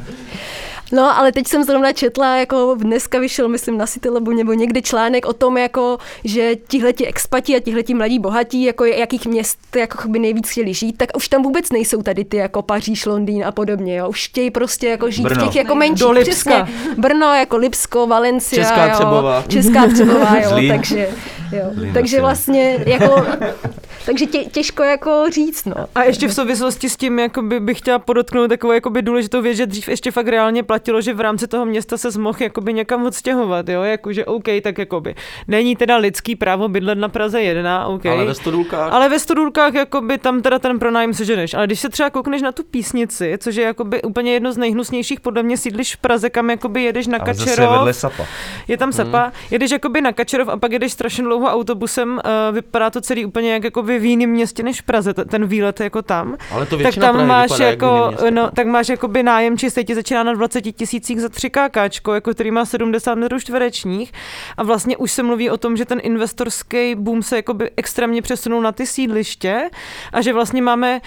No, ale teď jsem zrovna četla, jako dneska vyšel, myslím, na Citylebu nebo někde článek o tom, jako, že tihleti expati a tihleti mladí bohatí, jako jakých měst jako by nejvíc chtěli žít, tak už tam vůbec nejsou tady ty jako Paříž, Londýn a podobně. Jo. Už chtějí prostě jako žít Brno. v těch jako menších. Do Lipska. Přesně. Brno, jako Lipsko, Valencia. Česká jo. Třebová. Česká Třebová, jo. Zlín. takže, jo. Zlín takže vlastně jako, [laughs] takže tě, těžko jako říct, no. A ještě v souvislosti s tím jakoby, bych chtěla podotknout takovou jakoby důležitou věc, že dřív ještě fakt reálně platilo, že v rámci toho města se mohl jakoby někam odstěhovat, jo, jakože OK, tak jakoby není teda lidský právo bydlet na Praze 1, OK. Ale ve Stodulkách. Ale ve Studulkách jakoby tam teda ten pronájem seženeš. Ale když se třeba koukneš na tu písnici, což je jakoby úplně jedno z nejhnusnějších podle mě sídliš v Praze, kam jakoby jedeš na Ale zase Kačerov. Sapa. Je tam Sapa, jedeš jakoby na Kačerov a pak jedeš strašně dlouho autobusem, uh, vypadá to celý úplně jak jakoby v jiném městě než v Praze, ten výlet jako tam. Ale to Tak tam Prahy máš vypadá jak jako, městě. no, tak máš jakoby nájem čistý, ti začíná na 20 tisících za 3 káčko, jako který má 70 metrů čtverečních a vlastně už se mluví o tom, že ten investorský boom se jakoby extrémně přesunul na ty sídliště a že vlastně máme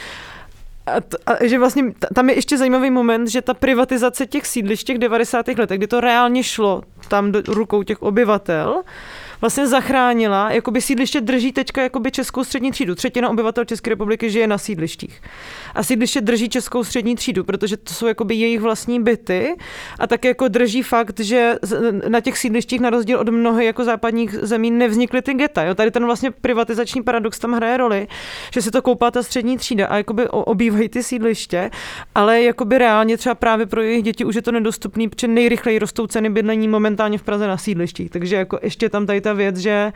a, t- a že vlastně tam je ještě zajímavý moment, že ta privatizace těch sídlišť v těch 90. letech, kdy to reálně šlo tam do rukou těch obyvatel, vlastně zachránila, jakoby sídliště drží teďka jakoby českou střední třídu. Třetina obyvatel České republiky žije na sídlištích. A sídliště drží českou střední třídu, protože to jsou jakoby jejich vlastní byty a tak jako drží fakt, že na těch sídlištích na rozdíl od mnoha jako západních zemí nevznikly ty geta. Jo? Tady ten vlastně privatizační paradox tam hraje roli, že se to koupá ta střední třída a jakoby obývají ty sídliště, ale jakoby reálně třeba právě pro jejich děti už je to nedostupný, protože nejrychleji rostou ceny bydlení momentálně v Praze na sídlištích. Takže jako ještě tam tady ta věc, že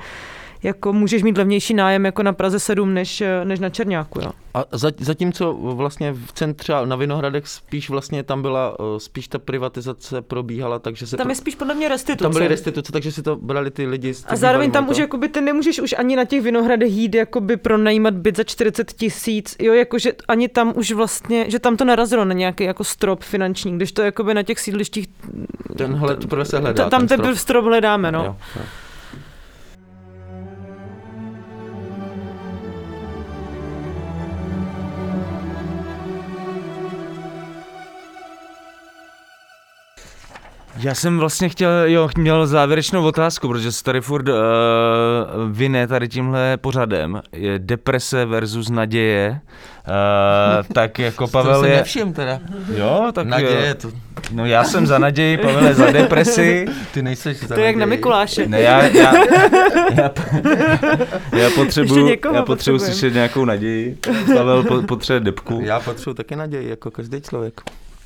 jako můžeš mít levnější nájem jako na Praze 7 než, než na Černáku. Jo. A za- zatímco vlastně v centře na Vinohradech spíš vlastně tam byla, eh, spíš ta privatizace probíhala, takže se Tam to, je spíš podle mě restituce. tam byly restituce, takže si to brali ty lidi. z A zároveň tam to- už jakoby ty nemůžeš už ani na těch vinohradech jít jakoby pronajímat byt za 40 tisíc, jo, jakože ani tam už vlastně, že tam to narazilo na nějaký jako strop finanční, když to jakoby na těch sídlištích, Tenhle teprve se hledá. ta, tam ten ten strop. strop hledáme, no. Jo, jo. Já jsem vlastně chtěl, jo, měl závěrečnou otázku, protože se tady furt uh, vyne tady tímhle pořadem. Je deprese versus naděje. Uh, tak jako [laughs] Pavel to je... nevšim teda. Jo, tak Naděje, to... No já jsem za naději, Pavel je za depresi. [laughs] Ty nejseš za To je jak na. Mikuláše. Ne, já, já, [laughs] já, já někoho já potřebuji potřebujeme. slyšet nějakou naději. Pavel po, potřebuje depku. Já potřebuji taky naději, jako každý člověk.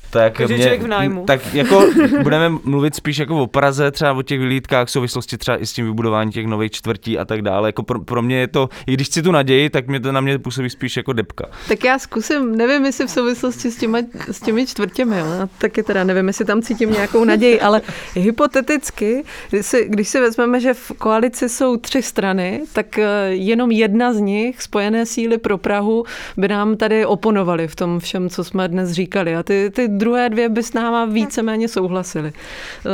Tak Každý člověk v nájmu. Tak jako [laughs] budeme mluvit spíš jako o Praze, třeba o těch vylídkách, v souvislosti třeba i s tím vybudováním těch nových čtvrtí a tak dále. Jako pro, pro mě je to, i když chci tu naději, tak mě to na mě působí spíš jako depka. Tak já zkusím, nevím, jestli v souvislosti s těmi, s těmi čtvrtěmi, jo, taky teda nevím, jestli tam cítím nějakou naději, ale hypoteticky, když si, když si vezmeme, že v koalici jsou tři strany, tak eh, jenom jedna z nich, spojené síly pro Prahu, by nám tady oponovaly v tom všem, co jsme dnes říkali. A ty, ty druhé dvě by s náma víceméně souhlasily.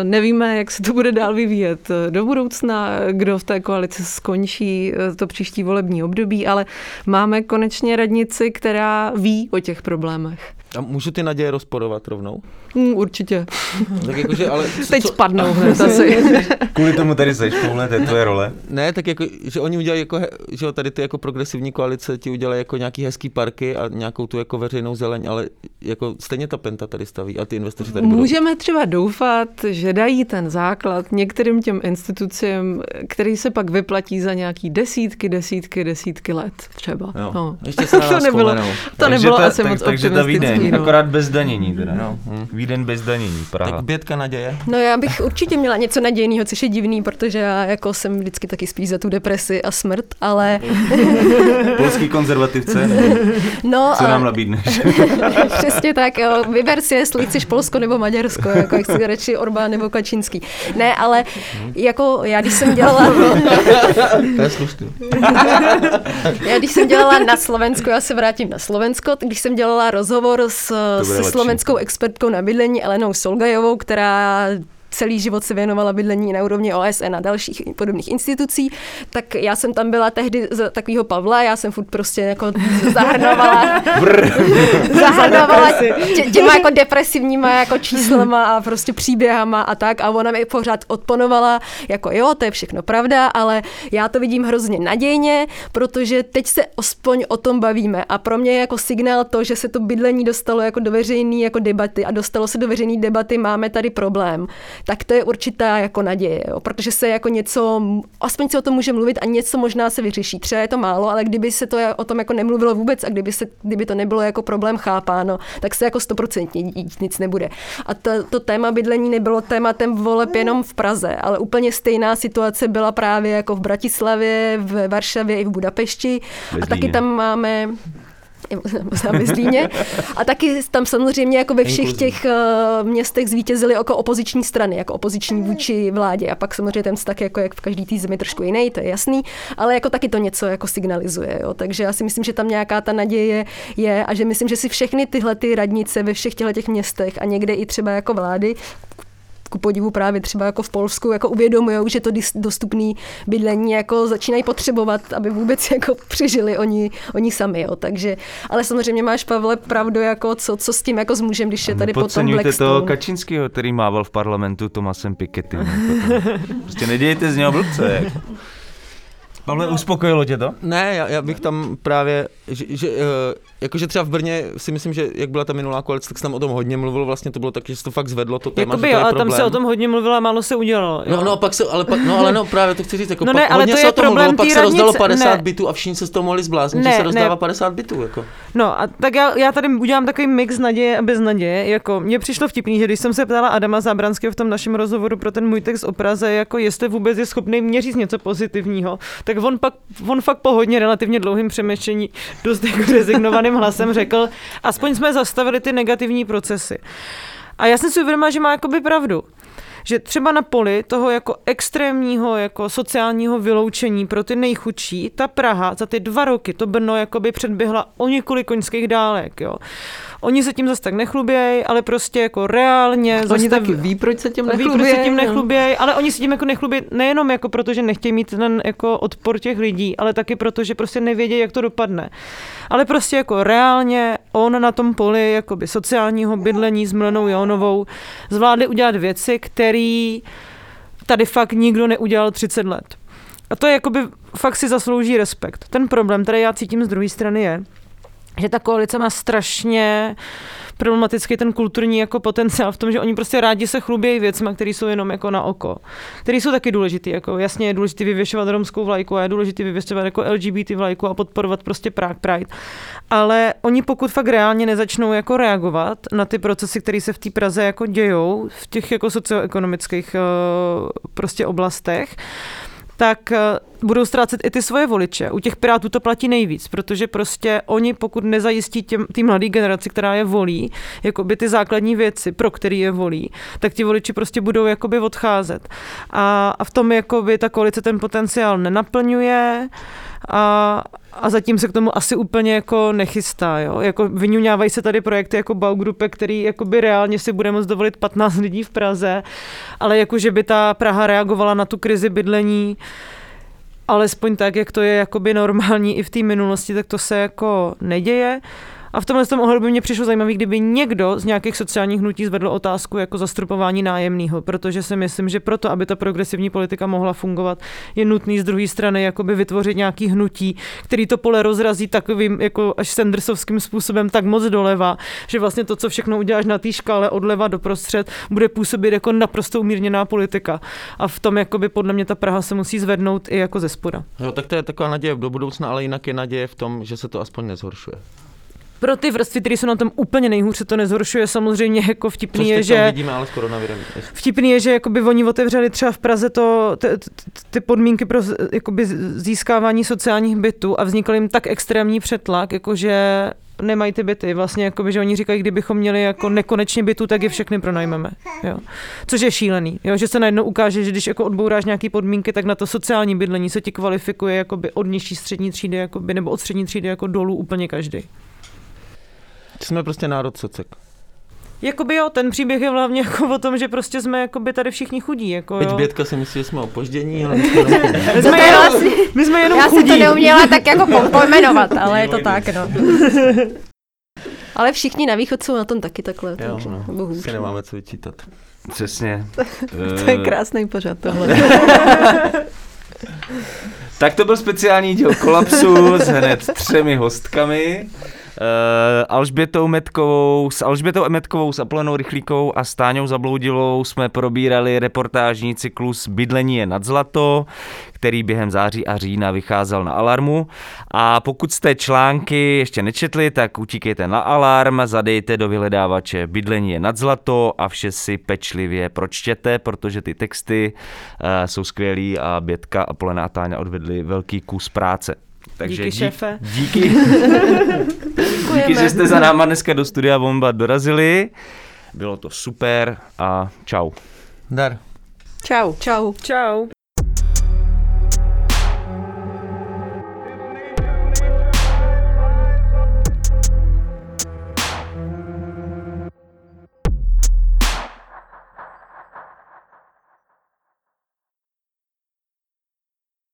Nevíme, jak se to bude dál vyvíjet do budoucna, kdo v té koalici skončí eh, to příští volební období, ale máme konečně radnici, která ví o těch problémech. A můžu ty naděje rozporovat rovnou? Hmm, určitě. Tak jakože, ale [laughs] co, Teď co, spadnou hned asi. [laughs] Kvůli tomu tady seš, tohle, to je tvoje role. Ne, tak jako, že oni udělají jako, že tady ty jako progresivní koalice ti udělají jako nějaký hezký parky a nějakou tu jako veřejnou zeleň, ale jako stejně ta penta tady staví a ty investoři tady budou. Můžeme třeba doufat, že dají ten základ některým těm institucím, který se pak vyplatí za nějaký desítky, desítky, desítky let třeba. Jo. No. Ještě se [laughs] to nebylo, to nebylo ta, asi tak, moc Takže ta Vídeň, optimistický. No. akorát bez danění teda. No, hm. Vídeň bez danění, Praha. Tak bětka naděje. No já bych určitě měla něco nadějného, což je divný, protože já jako jsem vždycky taky spíš za tu depresi a smrt, ale [laughs] Polský konzervativce, nebo no co nám nabídneš? [laughs] přesně tak, jo, vyber si, jestli chceš Polsko nebo Maďarsko, jako jak si radši Orbán nebo Kačínský. Ne, ale jako já když jsem dělala, To je slušný. [laughs] já když jsem dělala na Slovensku, já se vrátím na Slovensko, když jsem dělala rozhovor s, se slovenskou expertkou na bydlení Elenou Solgajovou, která celý život se věnovala bydlení na úrovni OSN a dalších podobných institucí, tak já jsem tam byla tehdy za takového Pavla, já jsem furt prostě jako zahrnovala, [laughs] [laughs] zahrnovala tě, těma jako depresivníma jako číslama a prostě příběhama a tak a ona mi pořád odponovala, jako jo, to je všechno pravda, ale já to vidím hrozně nadějně, protože teď se aspoň o tom bavíme. A pro mě je jako signál to, že se to bydlení dostalo jako do veřejné jako debaty a dostalo se do veřejné debaty, máme tady problém, tak to je určitá jako naděje, jo, protože se jako něco, aspoň se o tom může mluvit a něco možná se vyřeší. Třeba je to málo, ale kdyby se to o tom jako nemluvilo vůbec a kdyby, se, kdyby to nebylo jako problém chápáno, tak se jako stoprocentně dít nic nebude. A to, to téma bydlení nebylo tématem voleb jenom v Praze, ale úplně stejná situace byla právě jako v Bratislavě, v Varšavě i v Budapešti. Ve A taky tam máme [laughs] Zlíně. A taky tam samozřejmě jako ve všech těch uh, městech zvítězily jako opoziční strany, jako opoziční vůči vládě. A pak samozřejmě ten vztah jako jak v každý té zemi trošku jiný, to je jasný, ale jako taky to něco jako signalizuje. Jo. Takže já si myslím, že tam nějaká ta naděje je a že myslím, že si všechny tyhle ty radnice ve všech těchto těch městech a někde i třeba jako vlády ku podivu právě třeba jako v Polsku jako uvědomují, že to dostupné bydlení jako začínají potřebovat, aby vůbec [laughs] jako přežili oni, oni sami. Jo. Takže, ale samozřejmě máš, Pavle, pravdu, jako co, co s tím jako s mužem, když je tady potom Blackstone. toho Kačinského, který mával v parlamentu Tomasem Piketty. [laughs] Prostě nedějte z něho blbce. jak. Pavle, uspokojilo tě to? Ne, já, já bych tam právě, že, že, eh, jakože třeba v Brně si myslím, že jak byla ta minulá koalice, tak se tam o tom hodně mluvilo, vlastně to bylo tak, že se to fakt zvedlo, to téma, Jakoby že jo, to je ale tam problém. se o tom hodně mluvilo a málo se udělalo. jo. No, no, a pak se, ale pak, no, ale no, právě to chci říct, jako No pak ne, ale hodně to se je o tom problém mluvilo, pak té se rozdalo radnice, 50 ne. bytů a všichni se z toho mohli zbláznit, Ne, že se ne. rozdává 50 bytů, jako. No a tak já, já tady udělám takový mix naděje a bez naděje. Jako, mně přišlo vtipný, že když jsem se ptala Adama Zábranského v tom našem rozhovoru pro ten můj text o Praze, jako jestli vůbec je schopný mě říct něco pozitivního, tak on, pak, on fakt po hodně relativně dlouhým přemýšlení dost jako rezignovaným hlasem řekl, aspoň jsme zastavili ty negativní procesy. A já jsem si uvědomila, že má jakoby pravdu že třeba na poli toho jako extrémního jako sociálního vyloučení pro ty nejchudší, ta Praha za ty dva roky to Brno jakoby předběhla o několik koňských dálek, jo. Oni se tím zase tak nechlubějí, ale prostě jako reálně... Oni zastav- taky ví, proč se tím Ví, proč nechlubějí. se tím no. nechlubějí, ale oni se tím jako nechlubí nejenom jako proto, že nechtějí mít ten jako odpor těch lidí, ale taky proto, že prostě nevědějí, jak to dopadne. Ale prostě jako reálně on na tom poli jakoby sociálního bydlení s Milenou Jonovou zvládli udělat věci, které tady fakt nikdo neudělal 30 let. A to je jakoby fakt si zaslouží respekt. Ten problém, který já cítím z druhé strany je, že ta koalice má strašně problematický ten kulturní jako potenciál v tom, že oni prostě rádi se chlubějí věcma, které jsou jenom jako na oko. Které jsou taky důležité. Jako jasně je důležité vyvěšovat romskou vlajku a je důležité vyvěšovat jako LGBT vlajku a podporovat prostě Prague Pride. Ale oni pokud fakt reálně nezačnou jako reagovat na ty procesy, které se v té Praze jako dějou, v těch jako socioekonomických uh, prostě oblastech, tak eh, budou ztrácet i ty svoje voliče. U těch pirátů to platí nejvíc, protože prostě oni, pokud nezajistí těm, tý mladé generaci, která je volí, jakoby ty základní věci, pro který je volí, tak ti voliči prostě budou jakoby odcházet. A, a v tom jakoby ta koalice ten potenciál nenaplňuje a, a zatím se k tomu asi úplně jako nechystá. Jo? Jako vyňuňávají se tady projekty jako Baugruppe, který jakoby reálně si bude moct dovolit 15 lidí v Praze, ale jako že by ta Praha reagovala na tu krizi bydlení alespoň tak, jak to je jakoby normální i v té minulosti, tak to se jako neděje. A v tomhle tom ohledu by mě přišlo zajímavé, kdyby někdo z nějakých sociálních hnutí zvedl otázku jako zastropování nájemného, protože si myslím, že proto, aby ta progresivní politika mohla fungovat, je nutný z druhé strany jakoby vytvořit nějaký hnutí, který to pole rozrazí takovým jako až sendersovským způsobem tak moc doleva, že vlastně to, co všechno uděláš na té škále odleva do prostřed, bude působit jako naprosto umírněná politika. A v tom jakoby podle mě ta Praha se musí zvednout i jako ze spoda. Jo, tak to je taková naděje do budoucna, ale jinak je naděje v tom, že se to aspoň nezhoršuje. Pro ty vrstvy, které jsou na tom úplně nejhůř, se to nezhoršuje. Samozřejmě jako vtipný je, že... vidíme ale s koronavirem. Vtipný je, že jakoby oni otevřeli třeba v Praze to, ty, ty, podmínky pro jakoby získávání sociálních bytů a vznikl jim tak extrémní přetlak, jakože nemají ty byty. Vlastně, jakoby, že oni říkají, kdybychom měli jako nekonečně bytů, tak je všechny pronajmeme. Jo. Což je šílený. Jo. Že se najednou ukáže, že když jako odbouráš nějaké podmínky, tak na to sociální bydlení se ti kvalifikuje jakoby od nižší střední třídy jakoby, nebo od střední třídy jako dolů úplně každý. Jsme prostě národ socek. Jakoby jo, ten příběh je hlavně jako o tom, že prostě jsme jakoby tady všichni chudí. Jako, Teď jo. Bětka si myslí, že jsme opoždění, ale my [laughs] jsme jenom. My jsme, jenom, my jsme jenom Já chudí. si to neuměla tak jako po- [laughs] pojmenovat, ale je to tak, no. Ale všichni na východ jsou na tom taky takhle, Jo, takže no, bohůž. si nemáme co vyčítat. Přesně. [laughs] To je krásný pořad tohle. Tak to byl speciální díl Kolapsu s hned třemi hostkami. Uh, Alžbětou Metkovou, s Alžbětou Metkovou, s Aplenou Rychlíkou a s Táňou Zabloudilou jsme probírali reportážní cyklus Bydlení je nad zlato, který během září a října vycházel na Alarmu. A pokud jste články ještě nečetli, tak utíkejte na Alarm, zadejte do vyhledávače Bydlení je nad zlato a vše si pečlivě pročtěte, protože ty texty uh, jsou skvělý a Bětka, a Táňa odvedli velký kus práce. Takže Díky, dík- šéfe. Díky. [laughs] díky, že jste za náma dneska do studia Bomba dorazili. Bylo to super a čau. Dar. Čau. Čau. Čau.